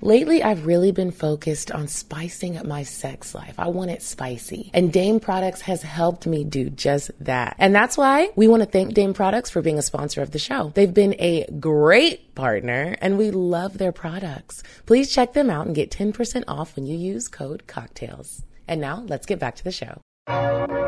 Lately, I've really been focused on spicing up my sex life. I want it spicy. And Dame Products has helped me do just that. And that's why we want to thank Dame Products for being a sponsor of the show. They've been a great partner and we love their products. Please check them out and get 10% off when you use code cocktales. And now let's get back to the show.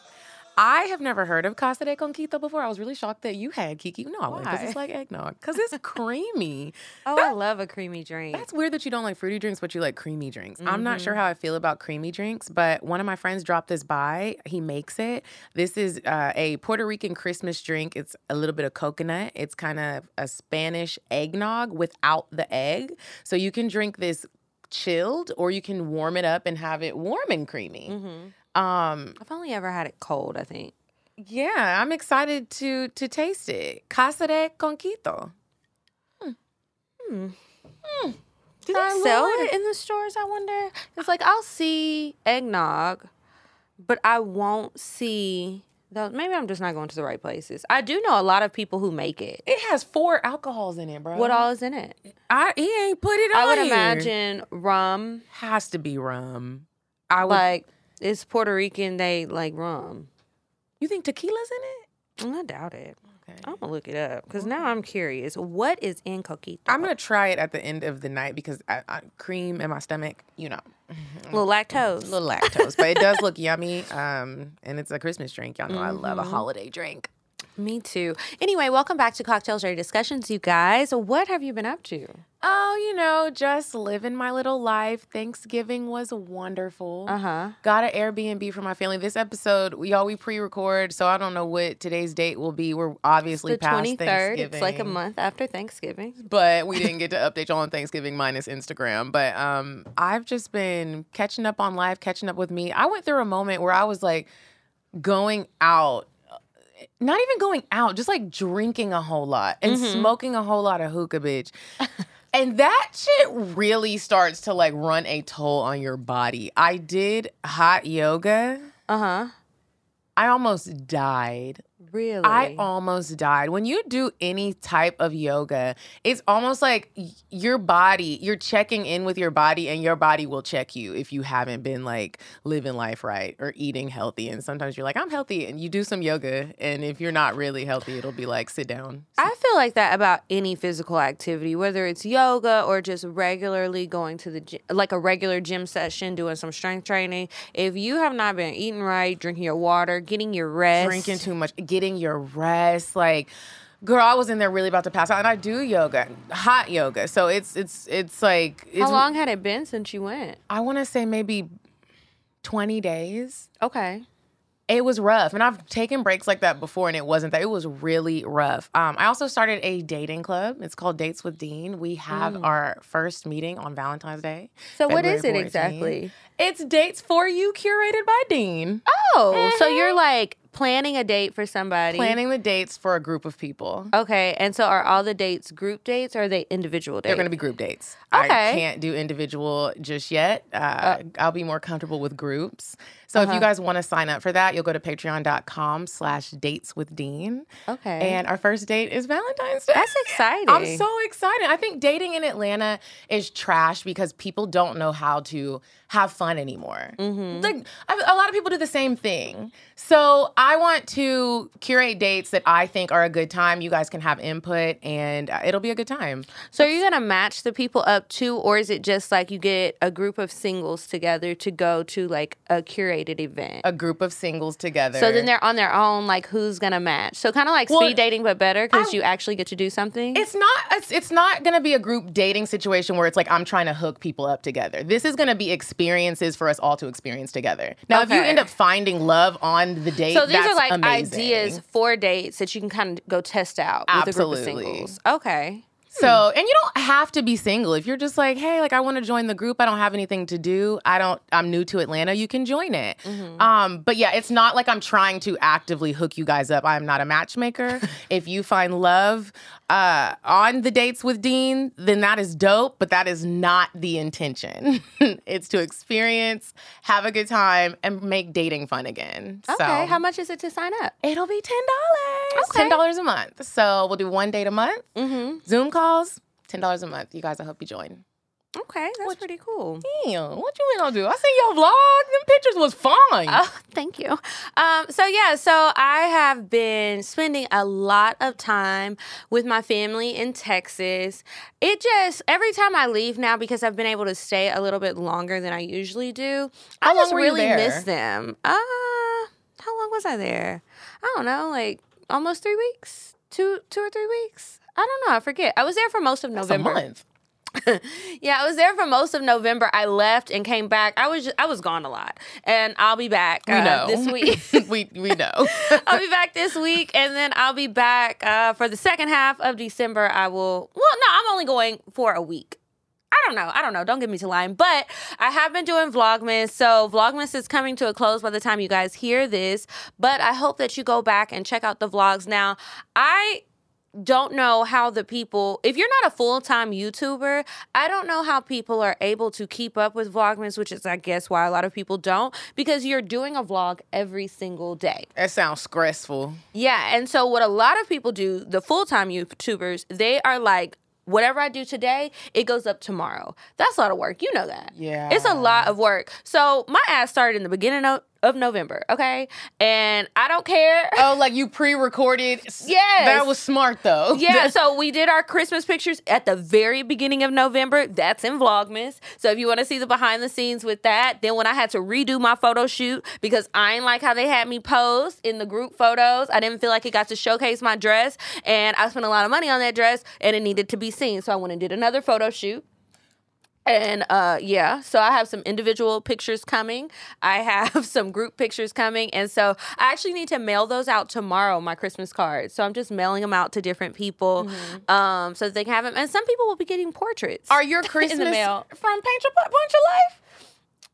I have never heard of Casa de Conquito before. I was really shocked that you had Kiki. No, I because it's like eggnog. Because it's creamy. oh, I love a creamy drink. That's weird that you don't like fruity drinks, but you like creamy drinks. I'm not sure how I feel about creamy drinks, but one of my friends dropped this by. He makes it. This is uh, a Puerto Rican Christmas drink. It's a little bit of coconut. It's kind of a Spanish eggnog without the egg. So you can drink this chilled or you can warm it up and have it warm and creamy. Um, I've only ever had it cold, I think. yeah, I'm excited to to taste it. Casa de Conquito. Hmm. Hmm. Hmm. Do they sell it in the stores, I wonder? It's like I'll see eggnog, but I won't see those. Maybe I'm just not going to the right places. I do know a lot of people who make it. It has four alcohols in it, bro. What all is in it? I he ain't put it on I would here. imagine rum. has to be rum. I would. Like it's Puerto Rican, they like rum. you think tequila's in it? Mm, I doubt it. Okay. I'm gonna look it up because now I'm curious. What is in coquito? I'm gonna try it at the end of the night because I, I, cream in my stomach, you know, little lactose. a little lactose, but it does look yummy. Um, and it's a Christmas drink. Y'all know I love a holiday drink. Me too. Anyway, welcome back to Cocktales Ready Discussions, you guys. What have you been up to? Oh, you know, just living my little life. Thanksgiving was wonderful. Uh huh. Got an Airbnb for my family. This episode, we all we pre-record, so I don't know what today's date will be. We're obviously The past twenty third. Thanksgiving. It's like a month after Thanksgiving. but we didn't get to update y'all on Thanksgiving minus Instagram. But um, I've just been catching up on life, catching up with me. I went through a moment where I was like going out, not even going out, just like drinking a whole lot and smoking a whole lot of hookah, bitch. And that shit really starts to like run a toll on your body. I did hot yoga. Uh huh. I almost died Really? I almost died. When you do any type of yoga, it's almost like your body, you're checking in with your body, and your body will check you if you haven't been like living life right or eating healthy. And sometimes you're like, I'm healthy, and you do some yoga. And if you're not really healthy, it'll be like, sit down. I feel like that about any physical activity, whether it's yoga or just regularly going to the gym, like a regular gym session, doing some strength training. If you have not been eating right, drinking your water, getting your rest, Drinking too much, getting your rest, like. Girl, I was in there really about to pass out, and I do yoga, hot yoga. So it's it's it's like it's, how long had it been since you went? I want to say maybe twenty days. Okay. It was rough, and I've taken breaks like that before, and it wasn't that. It was really rough. Um, I also started a dating club. It's called Dates with Dean. We have our first meeting on Valentine's Day. So what is it 14th. exactly? It's Dates for You, curated by Dean. Oh, so you're like planning a date for somebody. Planning the dates for a group of people. Okay, and so are all the dates group dates or are they individual dates? They're going to be group dates. Okay. I can't do individual just yet. Uh, I'll be more comfortable with groups. So if Uh-huh. you guys want to sign up for that, you'll go to patreon.com slash dates with Dean. Okay. And our first date is Valentine's Day. That's exciting. I'm so excited. I think dating in Atlanta is trash because people don't know how to have fun anymore. Mm-hmm. Like a lot of people do the same thing. So I want to curate dates that I think are a good time. You guys can have input, and uh, it'll be a good time. So are you gonna match the people up too, or is it just like you get a group of singles together to go to like a curated event? A group of singles together. so then they're on their own, like who's gonna match? So kind of like Well, speed dating, but better because you actually get to do something. It's not. It's, it's not going to be a group dating situation where it's like I'm trying to hook people up together. This is going to be experiences for us all to experience together. Now, if you end up finding love on the date, so these are like amazing. ideas for dates that you can kind of go test out with a group of singles. Okay. So, and you don't have to be single. If you're just like, hey, like I want to join the group, I don't have anything to do. I don't. I'm new to Atlanta. You can join it. Um, but yeah, it's not like I'm trying to actively hook you guys up. I'm not a matchmaker. if you find love uh, on the dates with Dean, then that is dope. But that is not the intention. it's to experience, have a good time, and make dating fun again. Okay, So how much is it to sign up? It'll be ten dollars. Okay. Ten dollars a month. So we'll do one date a month. Mm-hmm. Zoom calls, ten dollars a month. You guys, I hope you join. Okay, that's pretty cool. Damn, what you gonna do? I seen your vlog. Them pictures was fine. Oh, thank you. Um, so yeah, so I have been spending a lot of time with my family in Texas. It just every time I leave now because I've been able to stay a little bit longer than I usually do. I How long just really miss them. Uh, how long was I there? I don't know, like almost three weeks, two, two or three weeks. I don't know. I forget. I was there for most of That's a November. month. Yeah, I was there for most of November. I left and came back. I was just, I was gone a lot, and I'll be back We uh, know this week. we we know. I'll be back this week, and then I'll be back uh, for the second half of December. I will. Well, no, I'm only going for a week. I don't know. I don't know. Don't get me to lying. But I have been doing Vlogmas. So Vlogmas is coming to a close by the time you guys hear this. But I hope that you go back and check out the vlogs. Now, I don't know how the people if you're not a full-time YouTuber, I don't know how people are able to keep up with Vlogmas, which is I guess why a lot of people don't because you're doing a vlog every single day. that sounds stressful. Yeah, and so what a lot of people do, the full-time YouTubers, they are like whatever I do today, it goes up tomorrow. That's a lot of work. You know that. Yeah. It's a lot of work. So my ass started in the beginning of, of November, okay? And I don't care. Oh, like you pre-recorded. Yes. that was smart though. Yeah, so we did our Christmas pictures at the very beginning of November. That's in Vlogmas. So if you want to see the behind the scenes with that, then when I had to redo my photo shoot because I ain't like how they had me pose in the group photos, I didn't feel like it got to showcase my dress, and I spent a lot of money on that dress, and it needed to be seen. So I went and did another photo shoot. And uh yeah, so I have some individual pictures coming. I have some group pictures coming. And so I actually need to mail those out tomorrow, my Christmas cards. So I'm just mailing them out to different people um so that they can have them. And some people will be getting portraits. Are your Christmas mail. from Paint Your Bu- Bunch of Life?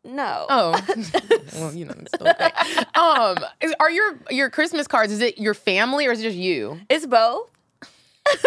no. Oh, well, you know, it's still okay. um, is, are your your Christmas cards? Is it your family or is it just you? It's both.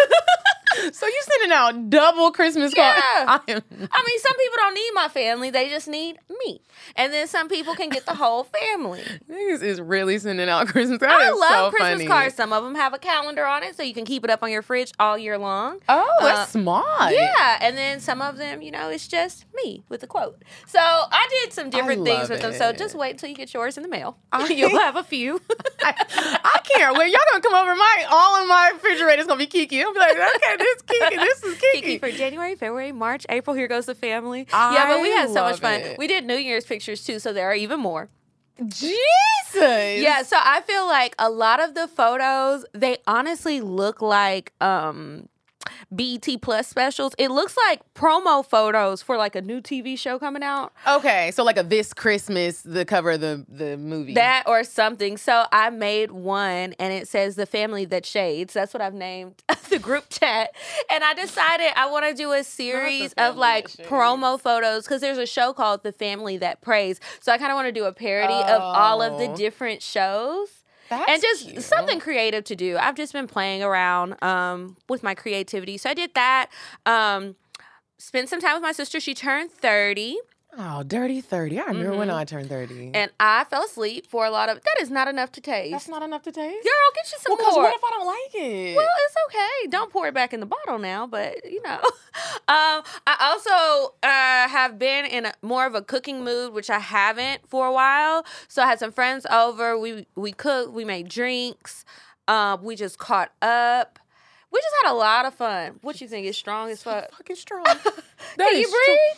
So you sending out double Christmas cards? Yeah. I am, I mean, some people don't need my family, they just need me. And then some people can get the whole family. niggas is really sending out Christmas cards. I love so Christmas funny. cards. Some of them have a calendar on it so you can keep it up on your fridge all year long. Oh, that's Uh, smart. Yeah, and then some of them, you know, it's just me with a quote. So I did some different things with them. So just wait till you get yours in the mail. I- You'll have a few. I, I can't wait. Y'all gonna come over my all in my refrigerator is gonna be Kiki. I'm like, okay, this is Kiki, this is Kiki. Kiki for January, February, March, April. Here goes the family. yeah, but we had so much fun. it. We did New Year's pictures too, so there are even more. Jesus. Yeah, so I feel like a lot of the photos they honestly look like um BET Plus specials. It looks like promo photos for like a new TV show coming out. Okay, so like a this Christmas, the cover of the the movie. That or something. So I made one and it says the family that shades. That's what I've named the group chat. And I decided I want to do a series of like promo photos because there's a show called The Family That Preys. So I kind of want to do a parody of all of the Oh. different shows. That's and just cute. something creative to do. I've just been playing around um, with my creativity. So I did that. Um, spent some time with my sister. She turned 30. Oh, dirty thirty. I remember when Mhm. I turned thirty. And I fell asleep for a lot of. That is not enough to taste. That's not enough to taste. Girl, get you some well, more. what if I don't like it? well, it's okay. Don't pour it back in the bottle now, but you know. um, I also uh, have been in a, more of a cooking mood, which I haven't for a while. So I had some friends over. We we cooked. We made drinks. Um, we just caught up. We just had a lot of fun. What you think is strong as fuck? fucking strong. Can you breathe?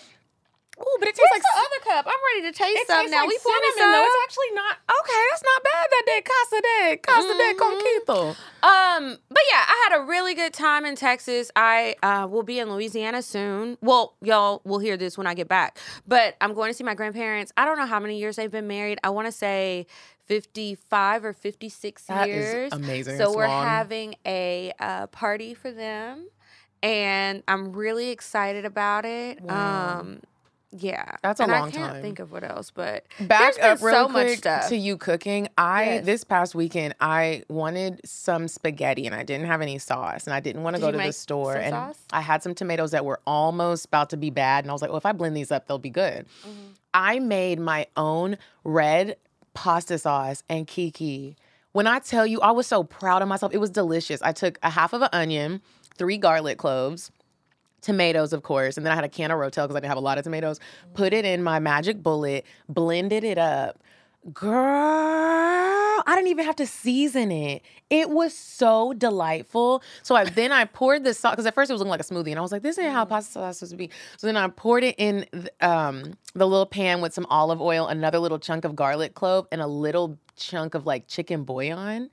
Ooh, but it tastes Where's like the other cup? I'm ready to taste it some now. like we pouring cinnamon, though. some. It's actually not okay. That's not bad. That day casa de casa de con quito. Um, but yeah, I had a really good time in Texas. I uh, will be in Louisiana soon. Well, y'all will hear this when I get back. But I'm going to see my grandparents. I don't know how many years they've been married. I want to say 55 or 56 That is years. amazing. So It's we're long. having a uh, party for them. and I'm really excited about it. Wow. Um, yeah, That's a and long I can't time. think of what else, but Back up real so quick to you cooking. I Yes. this past weekend I wanted some spaghetti and I didn't have any sauce and I didn't want to Did go to the store and sauce? I had some tomatoes that were almost about to be bad and I was like, well, if I blend these up, they'll be good. Mm-hmm. I made my own red pasta sauce and Kiki. When I tell you, I was so proud of myself. It was delicious. I took a half of an onion, three garlic cloves, tomatoes, of course, and then I had a can of Rotel because I didn't have a lot of tomatoes. Put it in my magic bullet, blended it up. Girl, I didn't even have to season it. It was so delightful. So I then I poured this sauce because at first it was looking like a smoothie, and I was like, "This ain't how pasta sauce is supposed to be." So then I poured it in um, the little pan with some olive oil, another little chunk of garlic clove, and a little chunk of like chicken bouillon,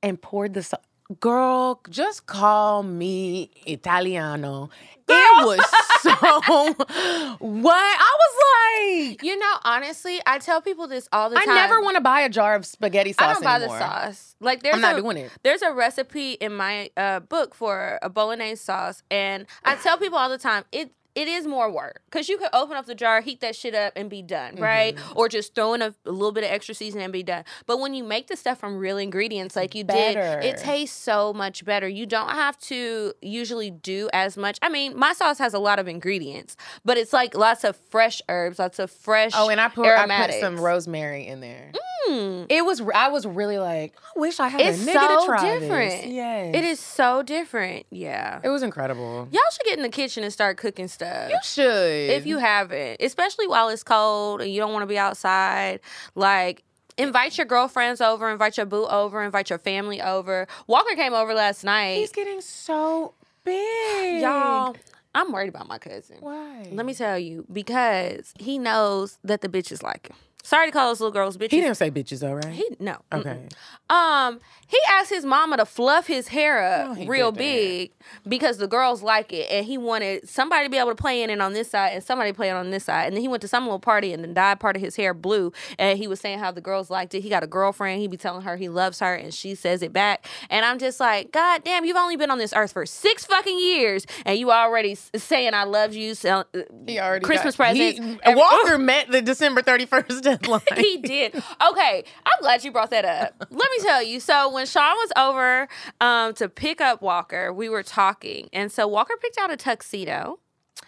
and poured the sauce. Girl, just call me Italiano. It was so what? I was like, you know, honestly, I tell people this all the I time. I never want to buy a jar of spaghetti sauce I don't buy anymore. the sauce. Like there's I'm not a, doing it. There's a recipe in my uh, book for a bolognese sauce, and I tell people all the time it. It is more work because you could open up the jar, heat that shit up, and be done, right? Mm-hmm. Or just throw in a, a little bit of extra seasoning and be done. But when you make the stuff from real ingredients, like you Better. did, it tastes so much better. You don't have to usually do as much. I mean, my sauce has a lot of ingredients, but it's like lots of fresh herbs, lots of fresh. Oh, and I put I put some rosemary in there. Mm. It was I was really like, I wish I had It's a nigga so to try different. This. Yes. It is so different. Yeah. It was incredible. Y'all should get in the kitchen and start cooking stuff. You should. if you haven't, especially while it's cold and you don't want to be outside, like invite your girlfriends over, invite your boo over, invite your family over. Walker came over last night. He's getting so big. Y'all, I'm worried about my cousin. Why? Let me tell you, because he knows that the bitches like him. Sorry to call those little girls bitches. He didn't say bitches though, right? He no. mm-mm. okay. Um, he asked his mama to fluff his hair up No, real big because the girls like it, and he wanted somebody to be able to play in it on this side and somebody to play it on this side. And then he went to some little party and then dyed part of his hair blue, and he was saying how the girls liked it. He got a girlfriend. He be telling her he loves her, and she says it back. And I'm just like, God damn, you've only been on this earth for six fucking years, and you already saying I love you. So, He already Christmas got, presents. He, every- Walker met the December 31st he did. Okay, I'm glad you brought that up. Let me tell you. So when Sean was over um, to pick up Walker, we were talking, and so Walker picked out a tuxedo.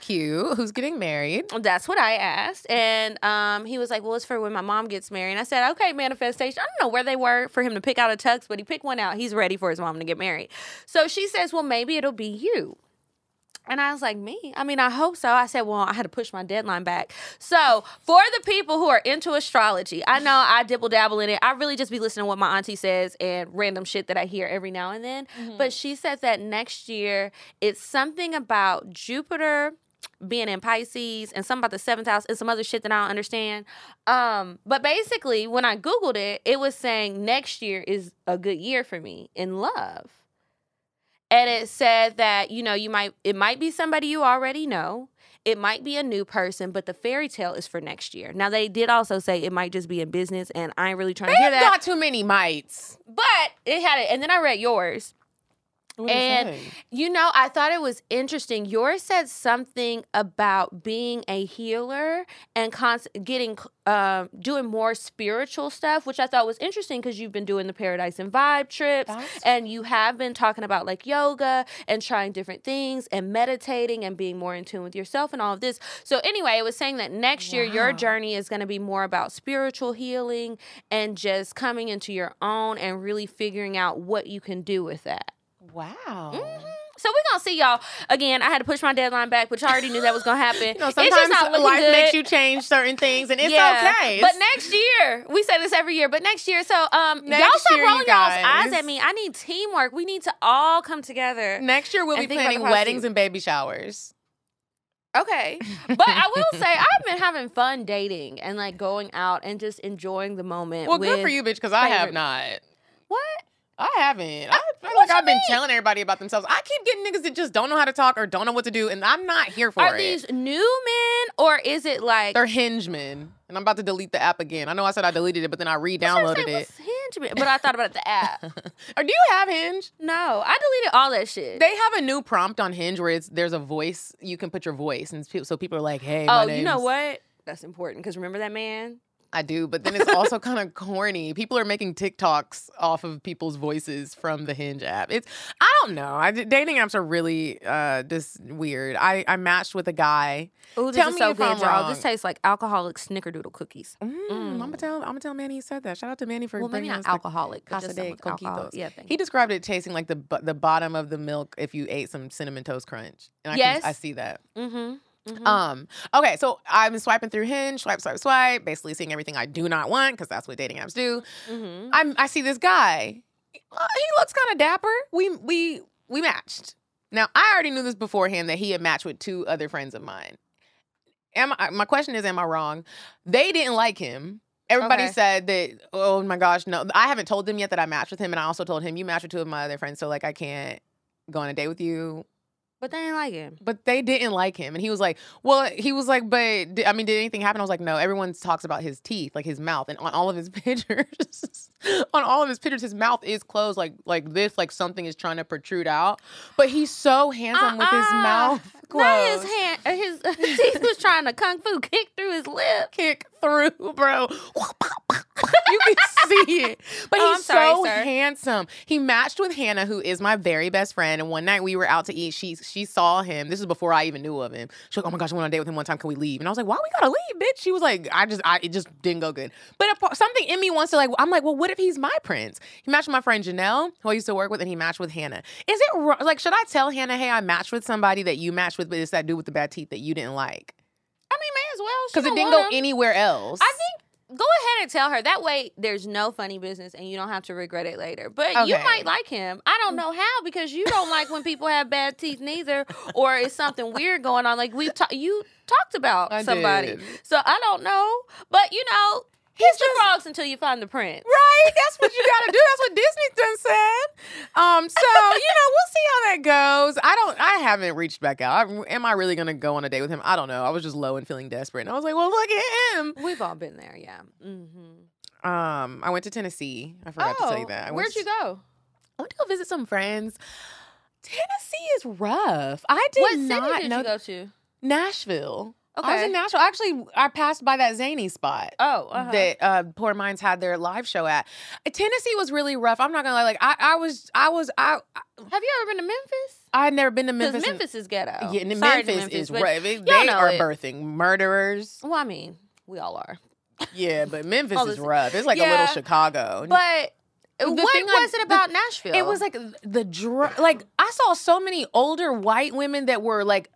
Cute. Who's getting married? That's what I asked, and um, he was like, "Well, it's for when my mom gets married." And I said, "Okay, manifestation." I don't know where they were for him to pick out a tux, but he picked one out. He's ready for his mom to get married. So she says, "Well, maybe it'll be you." And I was like, me? I mean, I hope so. I said, well, I had to push my deadline back. So, for the people who are into astrology, I know I dibble dabble in it. I really just be listening to what my auntie says and random shit that I hear every now and then. But she said that next year, it's something about Jupiter being in Pisces and something about the seventh house and some other shit that I don't understand. Um, but basically, when I Googled it, it was saying next year is a good year for me in love and it said that you know you might it might be somebody you already know. It might be a new person but the fairy tale is for next year. Now they did also say it might just be in business and i ain't really trying to hear that. got too many mites. but it had it and then i read yours What and you know, I thought it was interesting. Yours said something about being a healer and getting, um, doing more spiritual stuff, which I thought was interesting because you've been doing the Paradise and Vibe trips, That's- and you have been talking about like yoga and trying different things and meditating and being more in tune with yourself and all of this. So anyway, it was saying that next year your journey is going to be more about spiritual healing and just coming into your own and really figuring out what you can do with that. Wow. So we're gonna see y'all again. I had to push my deadline back, which I already knew that was gonna happen. You know, sometimes life good. makes you change certain things, and it's Yeah. okay. But next year, we say this every year. But next year, so um, y'all Next stop year, rolling y'all's eyes at me. I need teamwork. We need to all come together. next year we'll be think about the planning weddings and baby showers. Okay, but I will say I've been having fun dating and like going out and just enjoying the moment. Well, good for you, bitch, because I have not. What? I haven't. I uh, feel what like I've been telling everybody about themselves. I keep getting niggas that just don't know how to talk or don't know what to do, and I'm not here for Are it. Are these new men or is it like? They're hinge men, and I'm about to delete the app again. I know I said I deleted it, but then I I was gonna re-downloaded it. Hinge, but I thought about the app. or do you have Hinge? No, I deleted all that shit. They have a new prompt on Hinge where it's there's a voice you can put your voice, and so people are like, "Hey, my oh, you know what? That's important because remember that man? I do, but then it's also kind of corny. People are making TikToks off of people's voices from the Hinge app. It's I don't know. I, dating apps are really uh just weird. I I matched with a guy. Oh, this Tell is me so if good, I'm y'all. This tastes like alcoholic snickerdoodle cookies. Mm, I'm gonna tell I'm gonna tell Manny he said that. Shout out to Manny for Well, maybe bringing not us the alcoholic, but Casa just de some alcohol. Yeah, He described it tasting like the the bottom of the milk if you ate some cinnamon toast crunch. And I Yes. can, I see that. Mm-hmm. Um. Okay. So I've been swiping through Hinge, swipe, swipe, swipe, basically seeing everything I do not want because that's what dating apps do. Mm-hmm. I'm. I see this guy. Uh, he looks kind of dapper. We we we matched. Now I already knew this beforehand that he had matched with two other friends of mine. Am I, my question is, am I wrong? They didn't like him. Everybody Okay. said that. Oh my gosh, no! I haven't told them yet that I matched with him, and I also told him you matched with two of my other friends, so like I can't go on a date with you But they didn't like him. but they didn't like him and he was like well he was like but di- i mean did anything happen i was like no everyone talks about his teeth like his mouth and on all of his pictures on all of his pictures his mouth is closed like like this like something is trying to protrude out but he's so handsome with his Uh-uh. mouth Not closed his hand. uh, His teeth was trying to kung fu kick through his lip. kick through bro you can see it. But Oh, he's sorry, so sir. handsome. He matched with hannah who is my very best friend and one night we were out to eat she she saw him. This is before i even knew of him. She's like oh my gosh i went on a date with him one time. Can we leave? And i was like why we gotta leave bitch? She was like i just i it just didn't go good. But a, something in me wants to like i'm like well what if he's my prince? He matched with my friend janelle who i used to work with and he matched with hannah. Is it like should i tell hannah hey i matched with somebody that you matched with but it's that dude with the bad teeth that you didn't like? I mean, may as well. Because it didn't go him. anywhere else. I think go ahead and tell her. That way, there's no funny business, and you don't have to regret it later. But you might like him. I don't mm. know how because you don't like when people have bad teeth, neither, or it's something weird going on. Like we ta- you talked about I somebody, did. so I don't know. But you know, kiss the frogs until you find the prince. Right, that's what you gotta do. That's what Disney done said. Um, so you know, we'll see how that goes. I don't. I haven't reached back out. I, am I really gonna go on a date with him? I don't know. I was just low and feeling desperate, and I was like, well, look at him. We've all been there, yeah. Mm-hmm. Um, I went to Tennessee. I forgot to tell you that. I Oh, where'd to- you go? I went to go visit some friends. Tennessee is rough. I did What city not did know you go to? Nashville. I was in Nashville. Actually, I passed by that zany spot. Oh, uh-huh. that uh Poor Minds had their live show at. Tennessee was really rough. I'm not gonna lie. Like I, I was, I was, I, Have you ever been to Memphis? I had never been to Memphis. Memphis, and- is ghetto. yeah, to Memphis, is rough. They are it. birthing murderers. Well, I mean, we all are. Yeah, but Memphis is rough. It's like a little Chicago. But The what thing I- was it the- about Nashville? it was like the dr- like I saw so many older white women that were like.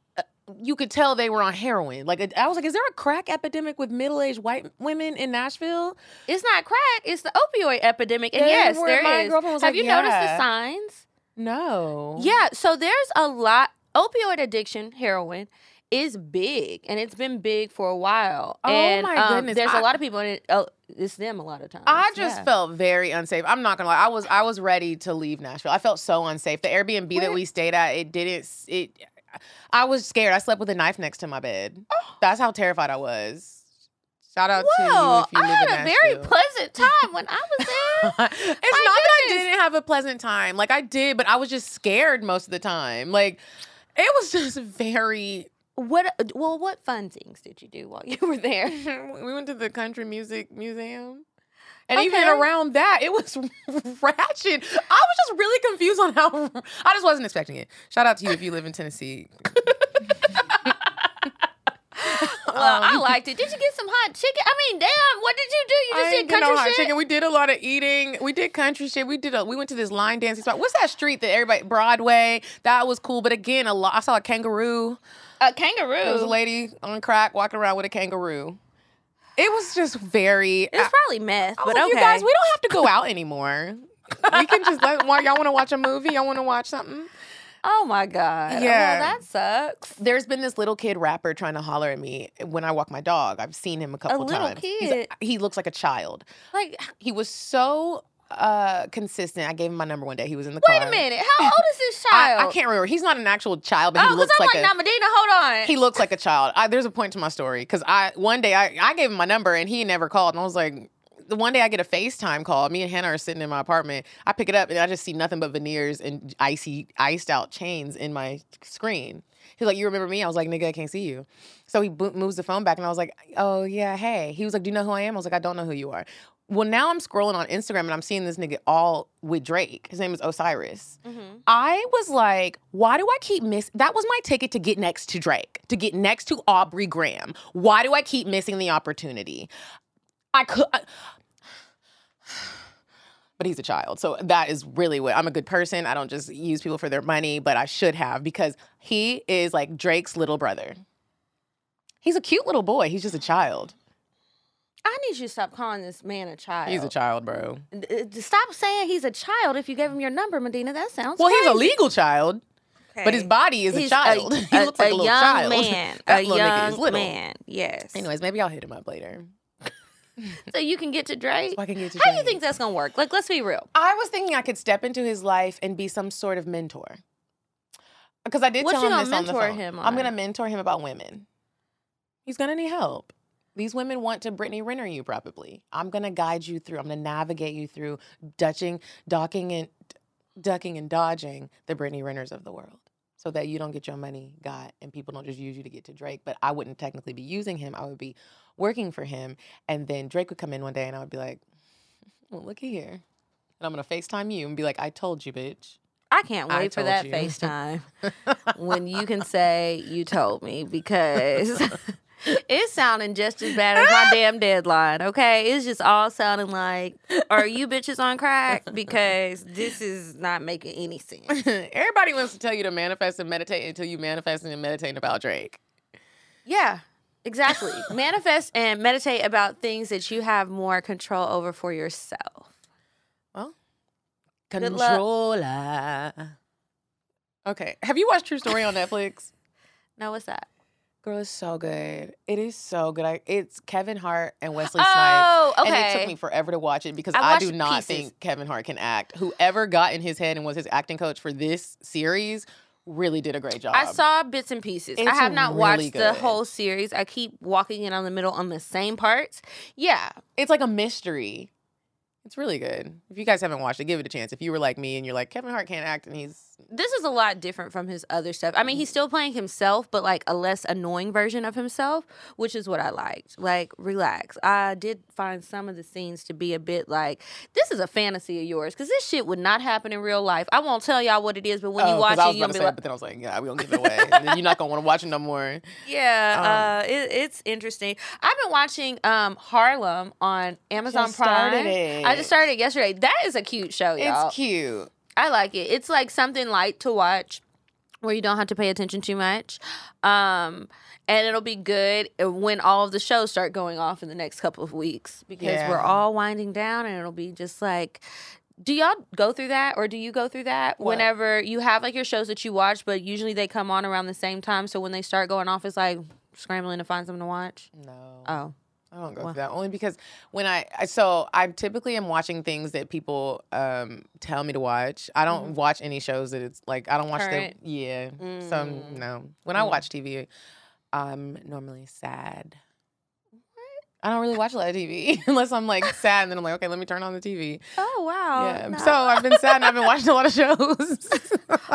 You could tell they were on heroin. Like I was like, is there a crack epidemic with middle-aged white women in Nashville? it's not crack; it's the opioid epidemic. And yes, there is. Have like, you noticed the signs? No. Yeah. So there's a lot. Opioid addiction, heroin. Is big and it's been big for a while. Oh, and my um, goodness. there's I- a lot of people in it. Oh, it's them a lot of times. I just Yeah. felt very unsafe. I'm not gonna lie. I was I was ready to leave Nashville. I felt so unsafe. The Airbnb that we stayed at, it didn't. It. I was scared. I slept with a knife next to my bed. Oh. That's how terrified I was. Shout out Well, to you if you I live had in a very pleasant time when I was there. it's My not that I didn't have a pleasant time. Like I did, but I was just scared most of the time. Like it was just very. what? Uh, well, what fun things did you do while you were there? we went to the country music museum. And even around that, it was ratchet. I was just really confused on how I just wasn't expecting it. Shout out to you if you live in Tennessee. Well, I um, liked it. Did you get some hot chicken? I mean, damn, what did you do? You just I did country no hot shit. chicken. We did a lot of eating. We did country shit. We did a we went to this line dancing spot. What's that street that everybody Broadway? That was cool. But again, a lot I saw a kangaroo. A kangaroo. There was a lady on crack walking around with a kangaroo. It was just very It It's probably meth, I was but like, okay. you guys, we don't have to go out anymore. we can just let y'all want to watch a movie, y'all want to watch something. oh my god. Yeah. That sucks. There's been this little kid rapper trying to holler at me when I walk my dog. I've seen him a couple little times. He's- kid? he looks like a child. Like, He was so uh consistent. I gave him my number one day. He was in the wait car. a minute. How old is this child? I can't remember. He's not an actual child, but Oh, he because looks I'm like, like, a Medina, hold on. he looks like a child. I, there's a point to my story because I one day I, I gave him my number and he never called and I was like, the one day I get a FaceTime call. Me and Hannah are sitting in my apartment. I pick it up and I just see nothing but veneers and icy, iced out chains in my screen. He's like, "You remember me?" I was like, "Nigga, I can't see you." So he bo- moves the phone back, and I was like, "Oh yeah, hey." He was like, "Do you know who I am?" I was like, "I don't know who you are." Well, now I'm scrolling on Instagram and I'm seeing this nigga all with Drake. His name is Osiris. Mm-hmm. I was like, why do I keep miss? That was my ticket to get next to Drake, to get next to Aubrey Graham. Why do I keep missing the opportunity? I could. I- but he's a child. So that is really what I'm a good person. I don't just use people for their money, but I should have because he is like Drake's little brother. He's a cute little boy. He's just a child. I need you to stop calling this man a child. He's a child, bro. D- uh, d- Stop saying he's a child if you gave him your number, Medina. That sounds Well, he's a legal child, but his body is a He's child. he looks like a, little young child. man. that a little nigga is young little. man. Yes. Anyways, maybe I'll hit him up later. so you can get to Drake. So I can get to How do you think that's gonna work? Like, let's be real. I was thinking I could step into his life and be some sort of mentor. Because I did What tell you him gonna this on the phone. him I'm gonna mentor him about women. He's gonna need help. These women want to Brittany Renner you probably. I'm gonna guide you through. I'm gonna navigate you through dutching, docking, and ducking and dodging the Brittany Renners of the world, so that you don't get your money got and people don't just use you to get to Drake. But I wouldn't technically be using him. I would be working for him, and then Drake would come in one day, and I would be like, "Well, looky here," and I'm gonna Facetime you and be like, "I told you, bitch." I can't I wait for told that you. FaceTime when you can say you told me because it's sounding just as bad as my damn deadline. Okay, it's just all sounding like, are you bitches on crack? Because this is not making any sense. Everybody wants to tell you to manifest and meditate until you manifest and meditate about Drake. Yeah. Exactly. Manifest and meditate about things that you have more control over for yourself. Well, controller. Okay. Have you watched True Story on Netflix? No, what's that? Girl, is so good. It is so good. I, it's Kevin Hart and Wesley Snipes. Oh, Snipes. And it took me forever to watch it because I I, do not pieces. think Kevin Hart can act. Whoever got in his head and was his acting coach for this series really did a great job. I saw bits and pieces. I have not really watched the whole series. I keep walking in on the middle on the same parts. Yeah. it's like a mystery. It's really good. If you guys haven't watched it, give it a chance. If you were like me and you're like Kevin Hart can't act and he's This is a lot different from his other stuff. I mean, he's still playing himself, but like a less annoying version of himself, which is what I liked. Like, relax. I did find some of the scenes to be a bit like, this is a fantasy of yours because this shit would not happen in real life. I won't tell y'all what it is, but when you Oh, 'cause watch I it, you'll be say, like, but then I was like, yeah, we don't give it away. you're not gonna want to watch it no more. Yeah, uh, it, it's interesting. I've been watching um, Harlem on Amazon Just started Prime. I just it. started yesterday. That is a cute show, y'all. It's cute. I like it. It's like something light to watch where you don't have to pay attention too much. Um, and it'll be good when all of the shows start going off in the next couple of weeks because we're all winding down and it'll be just like do y'all go through that or do you go through that What? whenever you have like your shows that you watch but usually they come on around the same time so when they start going off it's like scrambling to find something to watch No. oh I don't go through that only because when I I- so I typically am watching things that people um tell me to watch. I don't watch any shows that it's like I don't watch Mm-hmm. Current? the yeah. So Mm. no, when I Mm. watch TV, I'm normally sad. I don't really watch a lot of TV unless I'm like sad, and then I'm like, okay, let me turn on the TV. oh wow yeah. No. So I've been sad and I've been watching a lot of shows.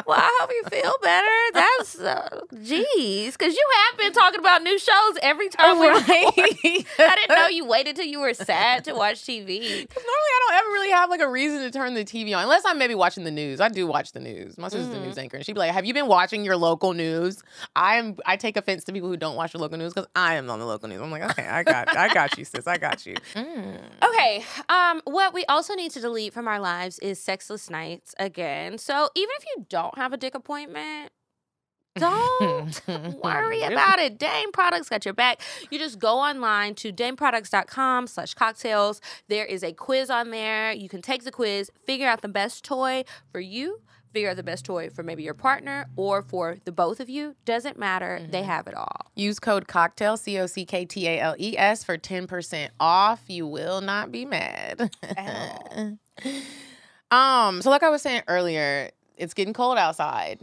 well, I hope you feel better. That's uh, jeez, because you have been talking about new shows every time we. record. Right. I didn't know you waited till you were sad to watch TV. Normally, I don't ever really have like a reason to turn the TV on, unless I'm maybe watching the news. I do watch the news. My sister's a Mm-hmm. news anchor, and she'd be like, "Have you been watching your local news?" I'm I take offense to people who don't watch the local news because I am on the local news. I'm like, okay, I got, I got you, sis, I got you. Okay. Um. What we also need to delete from our lives is sexless nights again. So even if you don't have a dick appointment. Don't worry about it. Dame Products got your back. You just go online to dameproducts.com slash cocktales. There is a quiz on there. You can take the quiz, figure out the best toy for you, figure out the best toy for maybe your partner or for the both of you. Doesn't matter. They have it all. Use code cocktail C O C K T A L E S for ten percent off. You will not be mad. um. So like I was saying earlier, it's getting cold outside.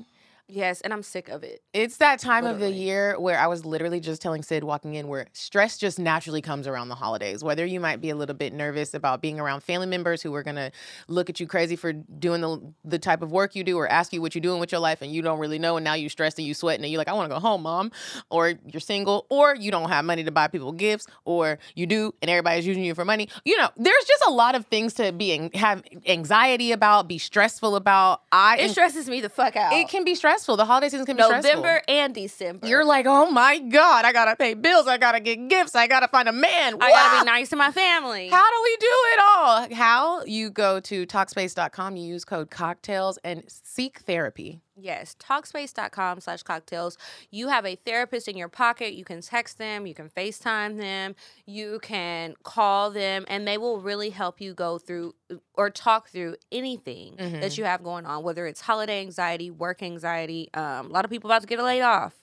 Yes, and I'm sick of it. It's that time of the year where I was literally just telling Sid walking in where stress just naturally comes around the holidays. Whether you might be a little bit nervous about being around family members who are gonna look at you crazy for doing the the type of work you do or ask you what you're doing with your life and you don't really know and now you're stressed and you sweating and you're like, I wanna go home, mom. Or you're single, or you don't have money to buy people gifts, or you do and everybody's using you for money. You know, there's just a lot of things to be have anxiety about, be stressful about. I It stresses me the fuck out. it can be stressful. The holiday season can be stressful. November and December. You're like, oh my God, I gotta pay bills. I gotta get gifts. I gotta find a man. I gotta be nice to my family. How do we do it all? How? You go to Talkspace.com, you use code cocktales and seek therapy. Yes, talkspace.com slash cocktales. You have a therapist in your pocket. You can text them, you can FaceTime them, you can call them, and they will really help you go through or talk through anything that you have going on, whether it's holiday anxiety, work anxiety. Um, a lot of people about to get laid off,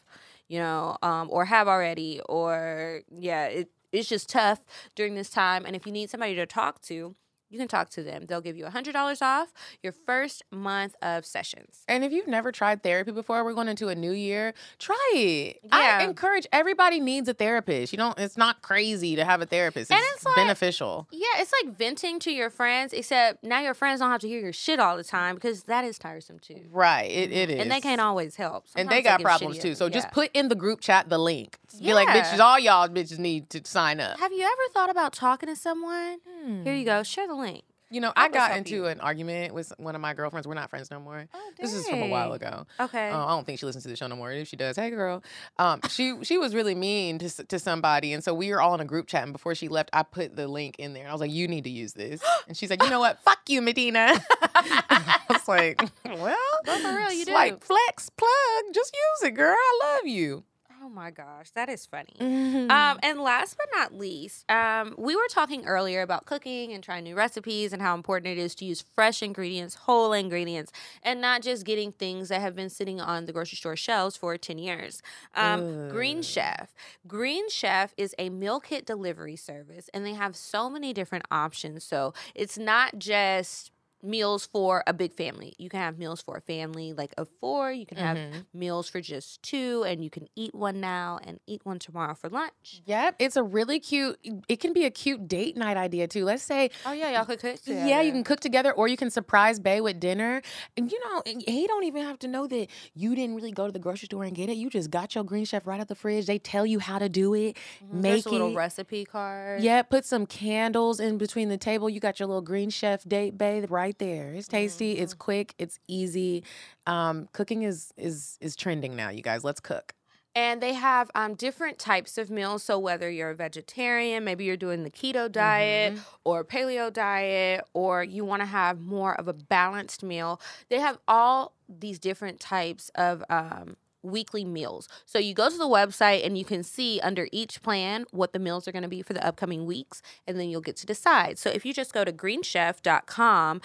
you know, um, or have already, or yeah, it, it's just tough during this time. And if you need somebody to talk to, you can talk to them. They'll give you $100 off your first month of sessions. And if you've never tried therapy before, we're going into a new year. Try it. Yeah. I encourage everybody needs a therapist. You don't. It's not crazy to have a therapist. And It's, it's like- beneficial. Yeah, it's like venting to your friends, except now your friends don't have to hear your shit all the time because that is tiresome too. Right. It, it is. And they can't always help. and they got give problems too. So just put in the group chat the link. Be like, bitches, all y'all bitches need to sign up. Have you ever thought about talking to someone? Hmm. Here you go. Share the link. You know, How I got into you? an argument with one of my girlfriends. We're not friends no more. Oh, This is from a while ago. Okay. Uh, I don't think she listens to the show no more. If she does, hey girl, um, she she was really mean to to somebody, and so we were all in a group chat. And before she left, I put the link in there. I was like, "You need to use this," and she's like, "You know what? Fuck you, Medina." I was like, "Well, But for real, you do. like flex, plug, just use it, girl. I love you." Oh my gosh, that is funny. Mm-hmm. Um, and last but not least, um, we were talking earlier about cooking and trying new recipes and how important it is to use fresh ingredients, whole ingredients, and not just getting things that have been sitting on the grocery store shelves for 10 years. Um, Green Chef. Green Chef is a meal kit delivery service, and they have so many different options. So it's not just meals for a big family. You can have meals for a family like of four. You can have mm-hmm. meals for just two, and you can eat one now and eat one tomorrow for lunch. Yep, it's a really cute. It can be a cute date night idea too. Let's say Oh yeah, y'all could cook together. Yeah, you can cook together, or you can surprise Bay with dinner. And you know, he don't even have to know that you didn't really go to the grocery store and get it. You just got your Green Chef right out the fridge. They tell you how to do it, mm-hmm, make There's a little it. recipe card. yeah, put some candles in between the table. You got your little Green Chef date bay right there. It's tasty. It's Mm-hmm. quick. It's easy. Um, cooking is is is trending now. You guys, let's cook. And they have um, different types of meals. So whether you're a vegetarian, maybe you're doing the keto diet or paleo diet, or you want to have more of a balanced meal, they have all these different types of um, weekly meals. So you go to the website and you can see under each plan what the meals are going to be for the upcoming weeks, and then you'll get to decide. So if you just go to greenchef.com,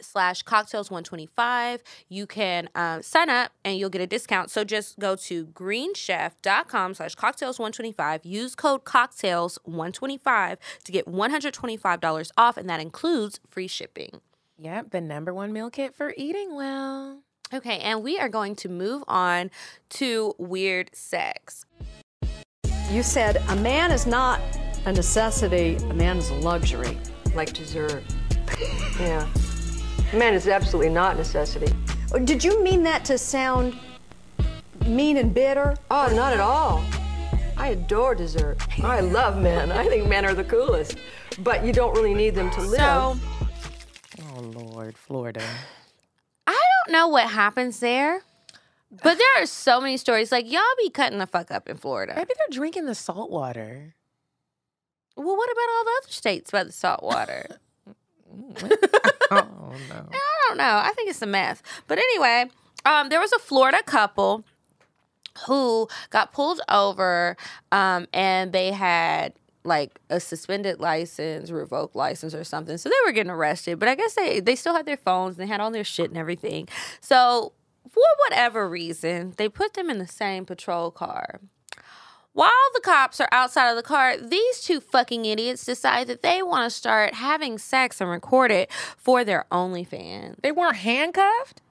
slash cocktales 125 you can uh, sign up and you'll get a discount so just go to greenchef.com slash cocktales 125 use code cocktales 125 to get $125 off and that includes free shipping Yep, the number one meal kit for eating well. Okay and we are going to move on to weird sex You said a man is not a necessity, a man is a luxury. like dessert. yeah. Man is absolutely not a necessity. Oh, did you mean that to sound mean and bitter? Oh, not at all. I adore dessert. I love men. I think men are the coolest. But you don't really need them to live. so Oh Lord, Florida. I don't know what happens there but there are so many stories like y'all be cutting the fuck up in florida Maybe they're drinking the salt water. well what about all the other states about the salt water oh no. I don't know. I think it's a mess. But anyway, um, there was a Florida couple who got pulled over um, and they had like a suspended license, revoked license or something. So they were getting arrested, but I guess they they still had their phones and they had all their shit and everything. So for whatever reason, they put them in the same patrol car. While the cops are outside of the car, these two fucking idiots decide that they want to start having sex and record it for their OnlyFans. They weren't handcuffed.